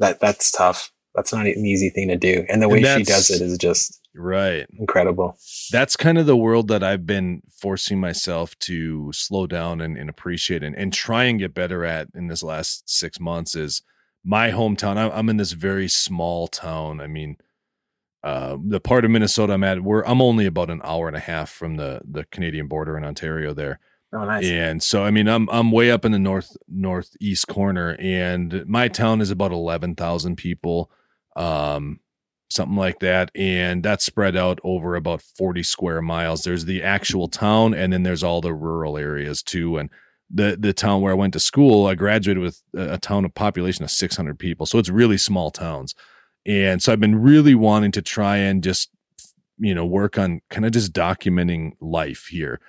that that's tough. That's not an easy thing to do, and the way and she does it is just right incredible. That's kind of the world that I've been forcing myself to slow down and, and appreciate and, and try and get better at in this last six months. Is my hometown. I'm, I'm in this very small town. I mean, uh, the part of Minnesota I'm at, where I'm only about an hour and a half from the the Canadian border in Ontario there. Oh, nice. And so, I mean, I'm I'm way up in the north northeast corner, and my town is about eleven thousand people, um, something like that, and that's spread out over about forty square miles. There's the actual town, and then there's all the rural areas too, and the the town where I went to school, I graduated with a, a town of population of six hundred people, so it's really small towns. And so I've been really wanting to try and just, you know, work on kind of just documenting life here,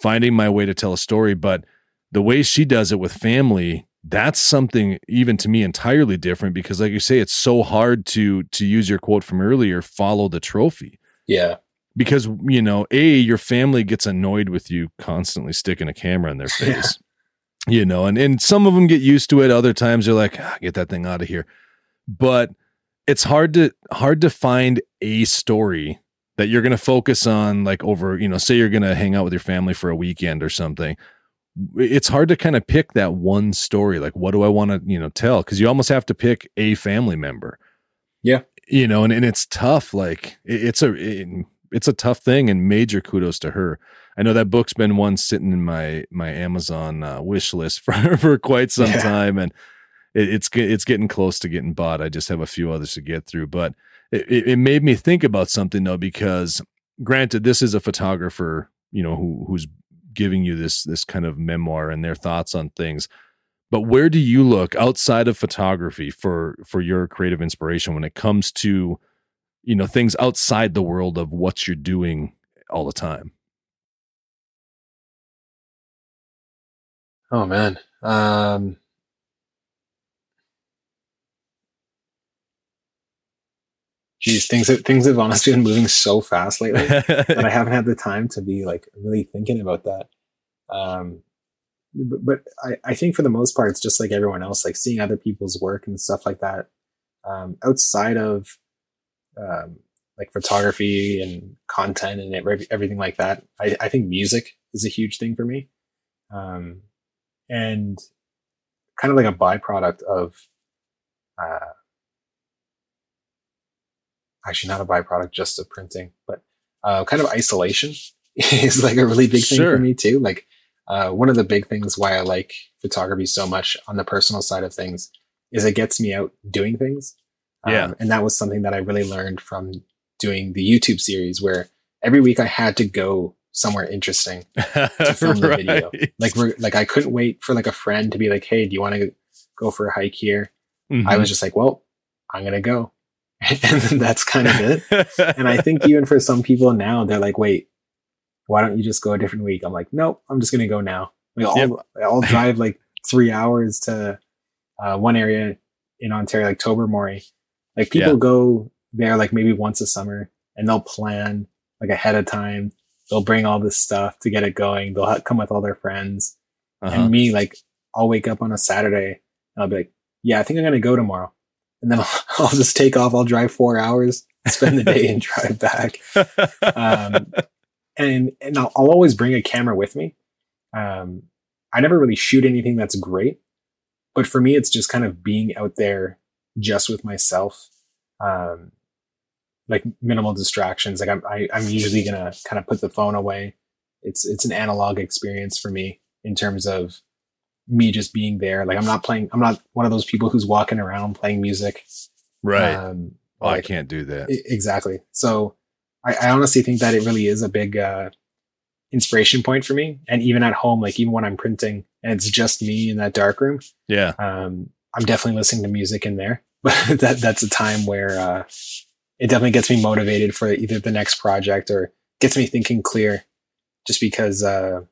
finding my way to tell a story. But the way she does it with family, that's something even to me entirely different because like you say it's so hard to to use your quote from earlier follow the trophy yeah because you know a your family gets annoyed with you constantly sticking a camera in their face yeah. you know and and some of them get used to it other times they're like ah, get that thing out of here but it's hard to hard to find a story that you're going to focus on like over you know say you're going to hang out with your family for a weekend or something. It's hard to kind of pick that one story like what do i want to you know tell? Because you almost have to pick a family member. Yeah. You know and, and it's tough like it, it's a it, it's a tough thing and major kudos to her. I know that book's been one sitting in my my amazon uh, wish list for for quite some yeah. time and it, it's it's getting close to getting bought. I just have a few others to get through, but it, it made me think about something though because granted, this is a photographer, you know, who who's giving you this this kind of memoir and their thoughts on things. But where do you look outside of photography for for your creative inspiration when it comes to you know things outside the world of what you're doing all the time? Oh man. Um geez, things have, things have honestly been moving so fast lately that I haven't had the time to be like really thinking about that. Um, but, but I, I think for the most part, it's just like everyone else, like seeing other people's work and stuff like that. Um, outside of, um, like photography and content and everything like that, I, I think music is a huge thing for me. Um, and kind of like a byproduct of, uh, actually not a byproduct just of printing, but uh, kind of isolation is like a really big thing sure. for me too. Like uh, one of the big things why I like photography so much on the personal side of things is it gets me out doing things. Um, yeah. And that was something that I really learned from doing the YouTube series where every week I had to go somewhere interesting to film the right. video. Like we're like I couldn't wait for like a friend to be like, "Hey, do you want to go for a hike here?" Mm-hmm. I was just like, "Well, I'm gonna go." and that's kind of it. and I think even for some people now, they're like, wait, why don't you just go a different week? I'm like, nope, I'm just going to go now. Like, I'll, yep. I'll drive like three hours to uh, one area in Ontario, like Tobermory. Like people yeah. go there like maybe once a summer and they'll plan like ahead of time. They'll bring all this stuff to get it going. They'll ha- come with all their friends. Uh-huh. And me, like, I'll wake up on a Saturday and I'll be like, yeah, I think I'm going to go tomorrow. And then I'll, I'll, just take off. I'll drive four hours, spend the day and drive back. Um, and, and I'll, I'll, always bring a camera with me. Um, I never really shoot anything that's great, but for me, it's just kind of being out there just with myself. Um, like minimal distractions. Like I'm, I, am i am usually gonna kind of put the phone away. It's, it's an analog experience for me in terms of me just being there. Like I'm not playing, I'm not one of those people who's walking around playing music. Right. Um, oh, like, I can't do that. exactly. So I, I, honestly think that it really is a big, uh, inspiration point for me. And even at home, like even when I'm printing and it's just me in that dark room. Yeah. Um, I'm definitely listening to music in there, but that, that's a time where, uh, it definitely gets me motivated for either the next project or gets me thinking clear just because uh,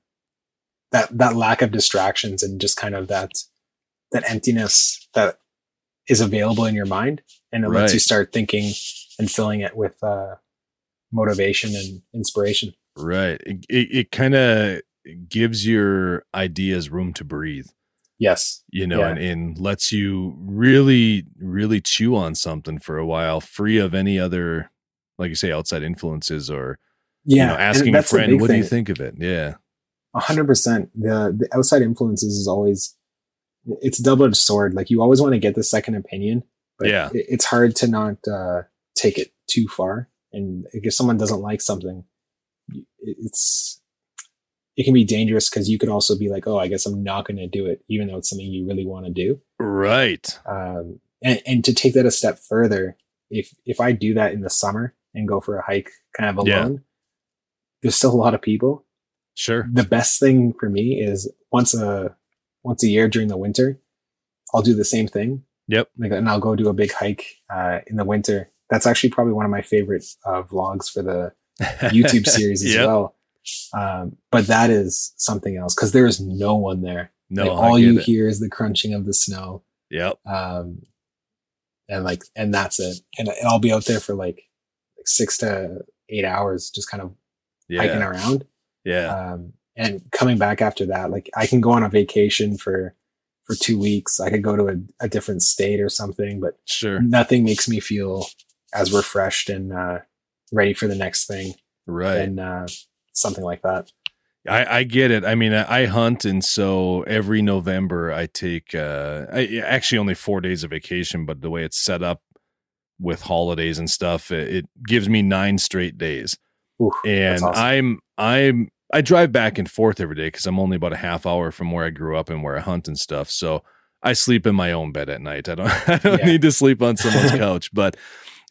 that that lack of distractions and just kind of that that emptiness that is available in your mind and it right. lets you start thinking and filling it with uh, motivation and inspiration right it, it, it kind of gives your ideas room to breathe Yes. You know, yeah. and, and lets you really, really chew on something for a while, free of any other, like you say, outside influences or, yeah, you know, asking a friend, what thing. do you think of it? Yeah. A hundred percent. The, the outside influences is always, it's double edged sword. Like you always want to get the second opinion, but yeah, it, it's hard to not, uh, take it too far. And if someone doesn't like something, it's, it can be dangerous because you could also be like, oh, I guess I'm not going to do it, even though it's something you really want to do. Right. Um, and, and to take that a step further, if if I do that in the summer and go for a hike kind of alone, yeah. there's still a lot of people. Sure. The best thing for me is once a once a year during the winter, I'll do the same thing. Yep. Like, and I'll go do a big hike uh, in the winter. That's actually probably one of my favorite uh, vlogs for the YouTube series as yep. well. Um, but that is something else because there is no one there. No, like, all you it. hear is the crunching of the snow. Yep. Um, and like, and that's it. And, and I'll be out there for like, like six to eight hours, just kind of yeah. hiking around. Yeah. Um, and coming back after that, like I can go on a vacation for, for two weeks. I could go to a, a different state or something, but sure. Nothing makes me feel as refreshed and, uh, ready for the next thing. Right. And, uh, something like that. I, I get it. I mean, I, I, hunt, and so every November I take uh, I, actually only four days of vacation, but the way it's set up with holidays and stuff, it, it gives me nine straight days. Ooh, and awesome. I'm I'm I drive back and forth every day because I'm only about a half hour from where I grew up and where I hunt and stuff. So I sleep in my own bed at night. I don't I don't yeah. need to sleep on someone's couch, but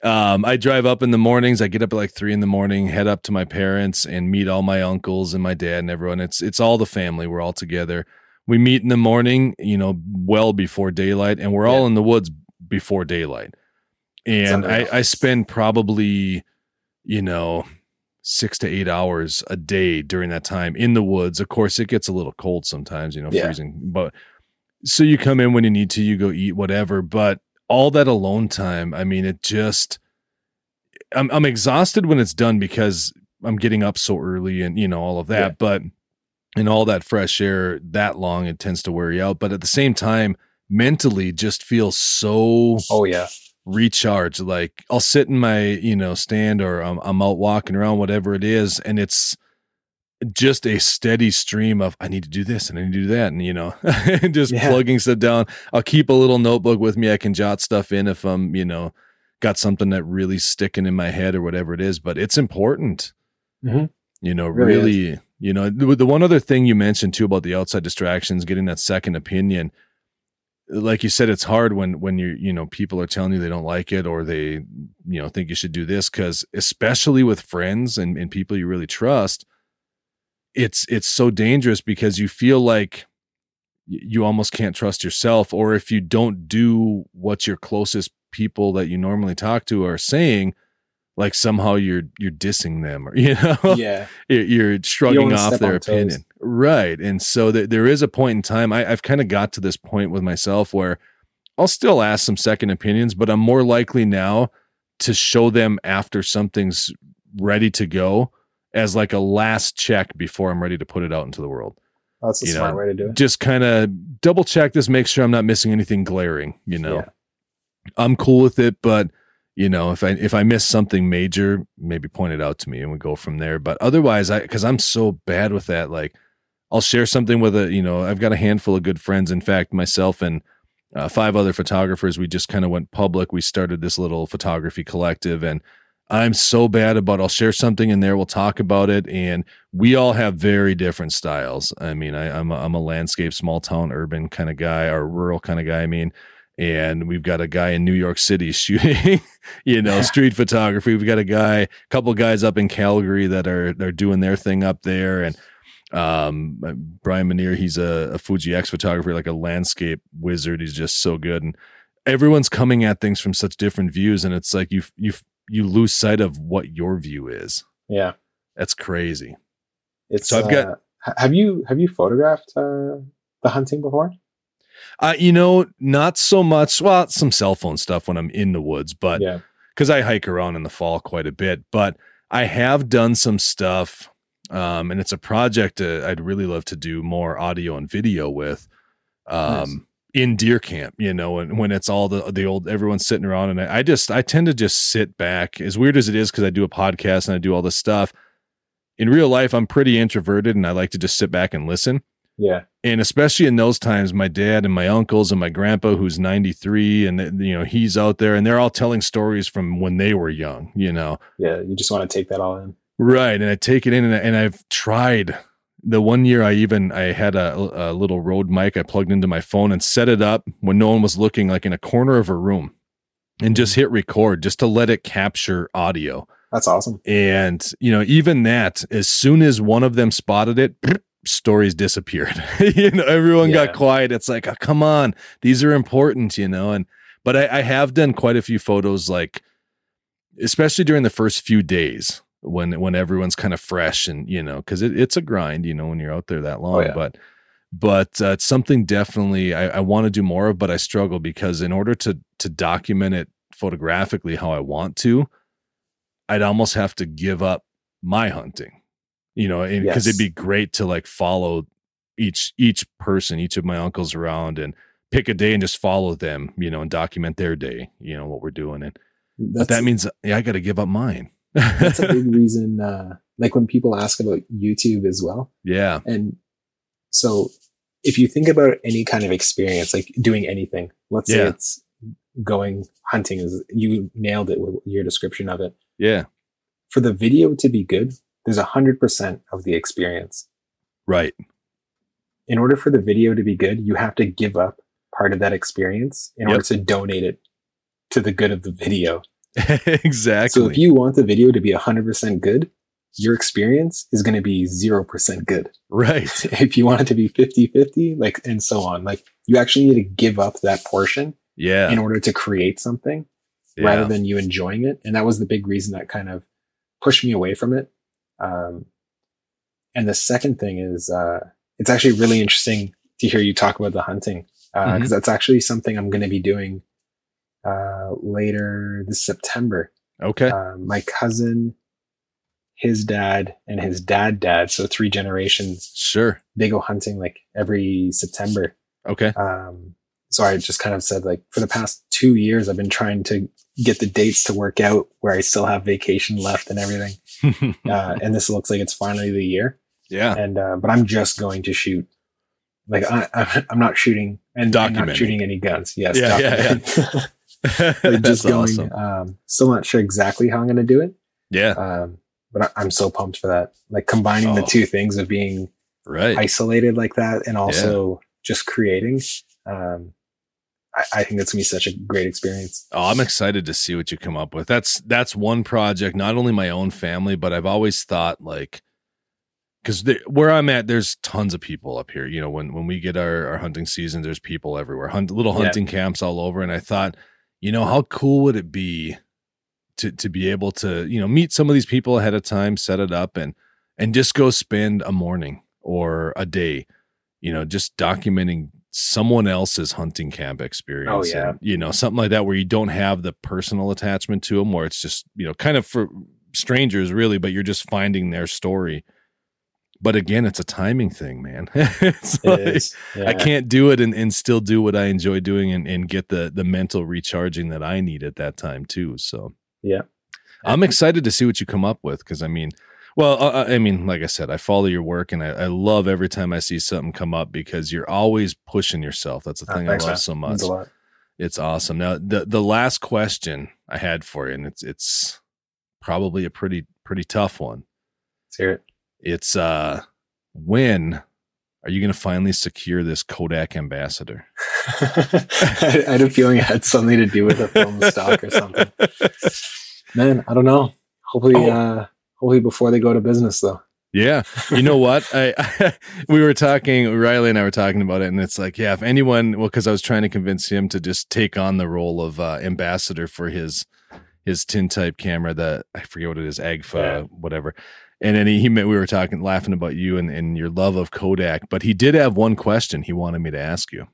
um, I drive up in the mornings. I get up at like three in the morning, head up to my parents and meet all my uncles and my dad and everyone. It's it's all the family. We're all together. We meet in the morning, you know, well before daylight, and we're yeah. all in the woods before daylight. And I, I spend probably, you know, six to eight hours a day during that time in the woods. Of course, it gets a little cold sometimes, you know, yeah. freezing. But so you come in when you need to, you go eat whatever. But all that alone time, I mean, it just I'm I'm exhausted when it's done because I'm getting up so early and you know all of that, yeah. but in all that fresh air that long it tends to wear you out, but at the same time mentally just feels so oh yeah recharged like I'll sit in my, you know, stand or I'm, I'm out walking around whatever it is and it's just a steady stream of I need to do this and I need to do that, and you know, just yeah. plugging stuff down. I'll keep a little notebook with me. I can jot stuff in if I'm, you know, got something that really sticking in my head or whatever it is. But it's important, mm-hmm. you know, really, really you know. The, the one other thing you mentioned too about the outside distractions, getting that second opinion. Like you said, it's hard when when you you know people are telling you they don't like it or they you know think you should do this because especially with friends and, and people you really trust it's it's so dangerous because you feel like you almost can't trust yourself or if you don't do what your closest people that you normally talk to are saying like somehow you're you're dissing them or you know? Yeah. You're shrugging you off their opinion toes. Right and so th- there is a point in time I, i've kind of got to this point with myself where i'll still ask some second opinions but i'm more likely now to show them after something's ready to go as like a last check before I'm ready to put it out into the world. That's a you smart know, way to do it. Just kind of double check this, make sure I'm not missing anything glaring, you know. Yeah. I'm cool with it, but you know, if I if I miss something major, maybe point it out to me and we go from there. But otherwise, I because I'm so bad with that, like I'll share something with a, you know, I've got a handful of good friends. In fact, myself and uh, five other photographers, we just kind of went public. We started this little photography collective, and I'm so bad about. I'll share something in there. We'll talk about it, and we all have very different styles. I mean, I, am a, I'm a landscape, small town, urban kind of guy, or rural kind of guy. I mean, and we've got a guy in New York City shooting, you know, street photography. We've got a guy, a couple guys up in Calgary that are they're doing their thing up there, and um, Brian Manier, he's a, a Fuji X photographer, like a landscape wizard. He's just so good, and everyone's coming at things from such different views, and it's like you you you lose sight of what your view is. Yeah, that's crazy. It's so I've got. Uh, have you have you photographed uh, the hunting before? Uh, you know, not so much. Well, some cell phone stuff when I'm in the woods, but yeah, because I hike around in the fall quite a bit. But I have done some stuff, um, and it's a project uh, I'd really love to do more audio and video with. Um, nice. In deer camp, you know, and when it's all the the old everyone's sitting around, and I, I just I tend to just sit back. As weird as it is, because I do a podcast and I do all this stuff. In real life, I'm pretty introverted, and I like to just sit back and listen. Yeah. And especially in those times, my dad and my uncles and my grandpa, who's 93, and, you know, he's out there and they're all telling stories from when they were young, you know. Yeah. You just want to take that all in. Right. And I take it in and, I, and I've tried. The one year I even I had a, a little Rode mic I plugged into my phone and set it up when no one was looking, like in a corner of a room, and just mm. hit record just to let it capture audio. That's awesome. And you know, even that, as soon as one of them spotted it, stories disappeared. you know, everyone yeah. got quiet. It's like, oh, come on, these are important, you know. And but I, I, have done quite a few photos, like especially during the first few days when when everyone's kind of fresh and you know, because it, it's a grind, you know, when you're out there that oh, long. Oh, yeah. But but uh, it's something definitely I, I want to do more of, but I struggle because in order to to document it photographically how I want to, I'd almost have to give up my hunting you know because yes. it'd be great to like follow each each person each of my uncles around and pick a day and just follow them you know and document their day you know what we're doing and but that means yeah, i got to give up mine that's a big reason uh like when people ask about youtube as well yeah and so if you think about any kind of experience like doing anything let's yeah. say it's going hunting is you nailed it with your description of it yeah for the video to be good there's a hundred percent of the experience. Right. In order for the video to be good, you have to give up part of that experience in yep. order to donate it to the good of the video. Exactly. So if you want the video to be 100% good, your experience is going to be 0% good. Right. if you want it to be 50 50, like, and so on, like, you actually need to give up that portion. Yeah. In order to create something yeah. rather than you enjoying it. And that was the big reason that kind of pushed me away from it um, and the second thing is, uh, it's actually really interesting to hear you talk about the hunting because uh, mm-hmm. that's actually something I'm going to be doing uh, later this September. Okay. Uh, my cousin, his dad, and his dad dad, so three generations. Sure. They go hunting like every September. Okay. Um, so I just kind of said like for the past two years, I've been trying to get the dates to work out where I still have vacation left and everything. uh, and this looks like it's finally the year. Yeah. And, uh, but I'm just going to shoot. Like I, am not shooting and not shooting any guns. Yes. Yeah. yeah, yeah. like just going, awesome. um, still not sure exactly how I'm going to do it. Yeah. Um, but I, am so pumped for that. Like combining oh. the two things of being right isolated like that and also yeah. just creating. Um, I, I think that's gonna be such a great experience. Oh, I'm excited to see what you come up with. That's that's one project, not only my own family, but I've always thought like because where I'm at, there's tons of people up here. You know, when when we get our, our hunting season, there's people everywhere, hunt, little hunting yeah. camps all over. And I thought, you know, how cool would it be to to be able to you know meet some of these people ahead of time, set it up, and and just go spend a morning or a day, you know, just documenting someone else's hunting camp oh, experience. Oh yeah, and, you know something like that where you don't have the personal attachment to them, where it's just you know kind of for strangers really, but you're just finding their story. But again, it's a timing thing, man. it's like, yeah. I can't do it and, and still do what I enjoy doing and, and get the the mental recharging that I need at that time too. So yeah, I'm excited to see what you come up with because I mean, well, uh, I mean, like I said, I follow your work and I, I, love every time I see something come up because you're always pushing yourself. That's the ah, thing I love so much. It's awesome. Now, the the last question I had for you, and it's it's probably a pretty pretty tough one. Let's hear it. It's uh, when are you going to finally secure this Kodak ambassador? I, I had a feeling it had something to do with the film stock or something. Man, I don't know. Hopefully, oh. uh, hopefully before they go to business though. Yeah. You know what? I, I, we were talking Riley and I were talking about it and it's like, yeah, if anyone well cuz I was trying to convince him to just take on the role of uh, ambassador for his his tintype camera that I forget what it is, Agfa yeah. whatever. And then he, he we were talking laughing about you and, and your love of Kodak, but he did have one question he wanted me to ask you.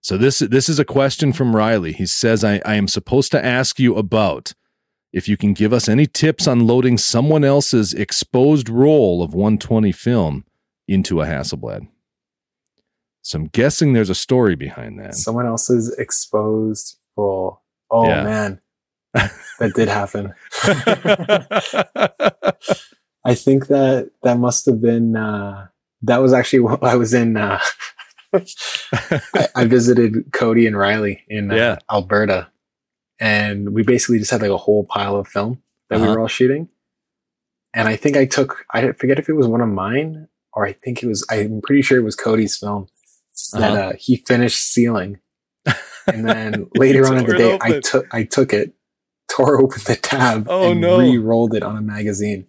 So this this is a question from Riley. He says I, I am supposed to ask you about if you can give us any tips on loading someone else's exposed roll of 120 film into a Hasselblad. So I'm guessing there's a story behind that. Someone else's exposed roll. Oh yeah. man, that did happen. I think that that must have been uh, that was actually what I was in. Uh, I, I, visited Cody and Riley in uh, yeah. Alberta and we basically just had like a whole pile of film that uh-huh. we were all shooting. And I think I took I forget if it was one of mine or I think it was I'm pretty sure it was Cody's film uh-huh. that uh, he finished sealing. And then later on in the day, I took I took it, tore open the tab, oh, and no. re-rolled it on a magazine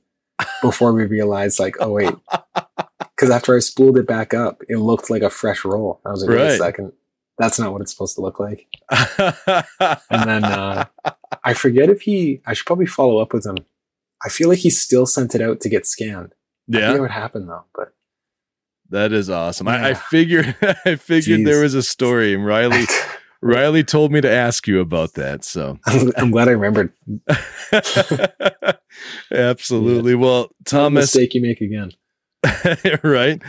before we realized like, oh wait, because after I spooled it back up, it looked like a fresh roll. I was like, right. wait a second, that's not what it's supposed to look like. and then uh, I forget if he. I should probably follow up with him. I feel like he still sent it out to get scanned. Yeah, I what happened though, but that is awesome. Yeah. I, I, figured. I figured Jeez. there was a story, and Riley. Riley told me to ask you about that. So I'm, glad I remembered. Absolutely. Yeah. Well, Thomas, mistake you make again. right.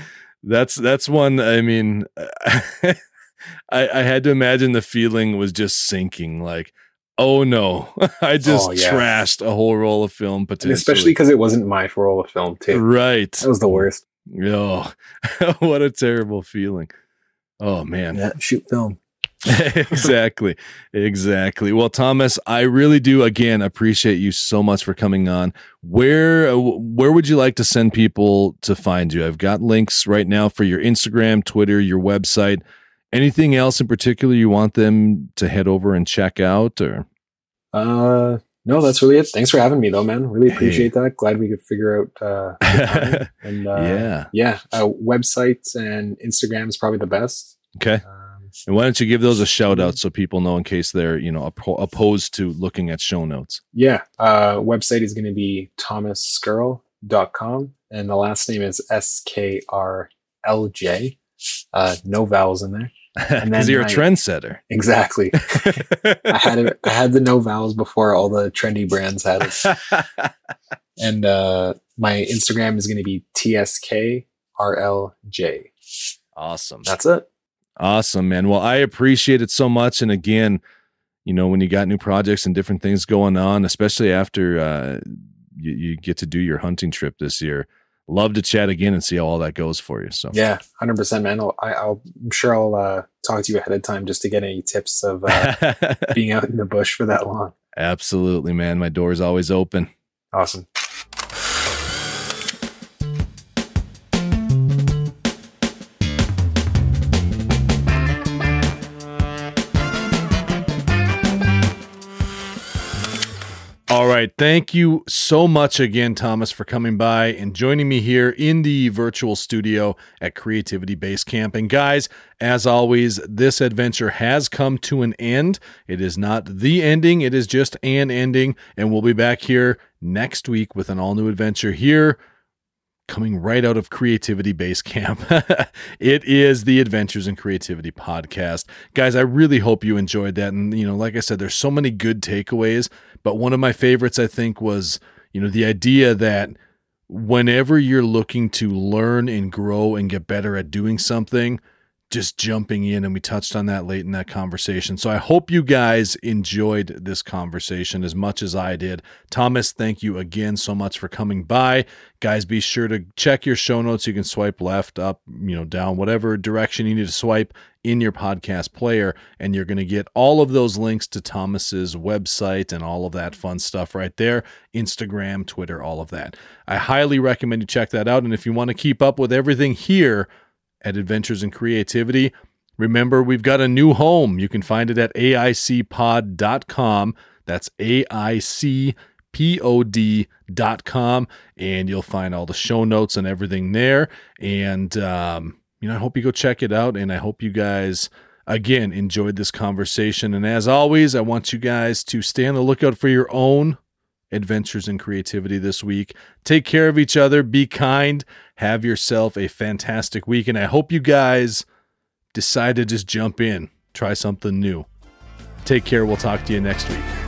That's that's one. I mean, I, I had to imagine the feeling was just sinking. Like, oh no, I just oh, yeah. trashed a whole roll of film. Potentially, and especially because it wasn't my roll of film too. Right, that was the worst. Oh, what a terrible feeling. Oh man, yeah, shoot film. exactly. Exactly. Well, Thomas, I really do again appreciate you so much for coming on. Where where would you like to send people to find you? I've got links right now for your Instagram, Twitter, your website. Anything else in particular you want them to head over and check out or? Uh, no, that's really it. Thanks for having me though, man. Really appreciate hey. that. Glad we could figure out, uh, and, uh, yeah, yeah, uh, websites and Instagram is probably the best. Okay. Um, and why don't you give those a shout out so people know in case they're, you know, opposed to looking at show notes? Yeah. Uh, website is going to be thomasskrlj.com and the last name is S K R L J. Uh, no vowels in there. Because you're I, a trendsetter. Exactly. I had it, I had the no vowels before all the trendy brands had it. and uh, my Instagram is going to be tskrlj. Awesome. That's it. Awesome, man. Well, I appreciate it so much. And again, you know, when you got new projects and different things going on, especially after uh, you, you get to do your hunting trip this year, love to chat again and see how all that goes for you. So yeah, hundred percent, man. I'll, I, will i am sure I'll uh, talk to you ahead of time just to get any tips of uh, being out in the bush for that long. Absolutely, man. My door is always open. Awesome. Right. Thank you so much again, Thomas, for coming by and joining me here in the virtual studio at Creativity Base Camp. And guys, as always, this adventure has come to an end. It is not the ending, it is just an ending. And we'll be back here next week with an all new adventure here coming right out of Creativity Base Camp. it is the Adventures in Creativity podcast. Guys, I really hope you enjoyed that. And, you know, like I said, there's so many good takeaways, but one of my favorites, I think, was You know, the idea that whenever you're looking to learn and grow and get better at doing something, just jumping in and we touched on that late in that conversation. So I hope you guys enjoyed this conversation as much as I did. Thomas, thank you again so much for coming by. Guys, be sure to check your show notes. You can swipe left, up, you know, down, whatever direction you need to swipe in your podcast player and you're going to get all of those links to Thomas's website and all of that fun stuff right there, Instagram, Twitter, all of that. I highly recommend you check that out and if you want to keep up with everything here at Adventures in Creativity. Remember, we've got a new home. You can find it at aicpod.com. That's aicpod.com. And you'll find all the show notes and everything there. And, um, you know, I hope you go check it out. And I hope you guys, again, enjoyed this conversation. And as always, I want you guys to stay on the lookout for your own adventures in creativity this week. Take care of each other, be kind, have yourself a fantastic week. And I hope you guys decide to just jump in, try something new. Take care. We'll talk to you next week.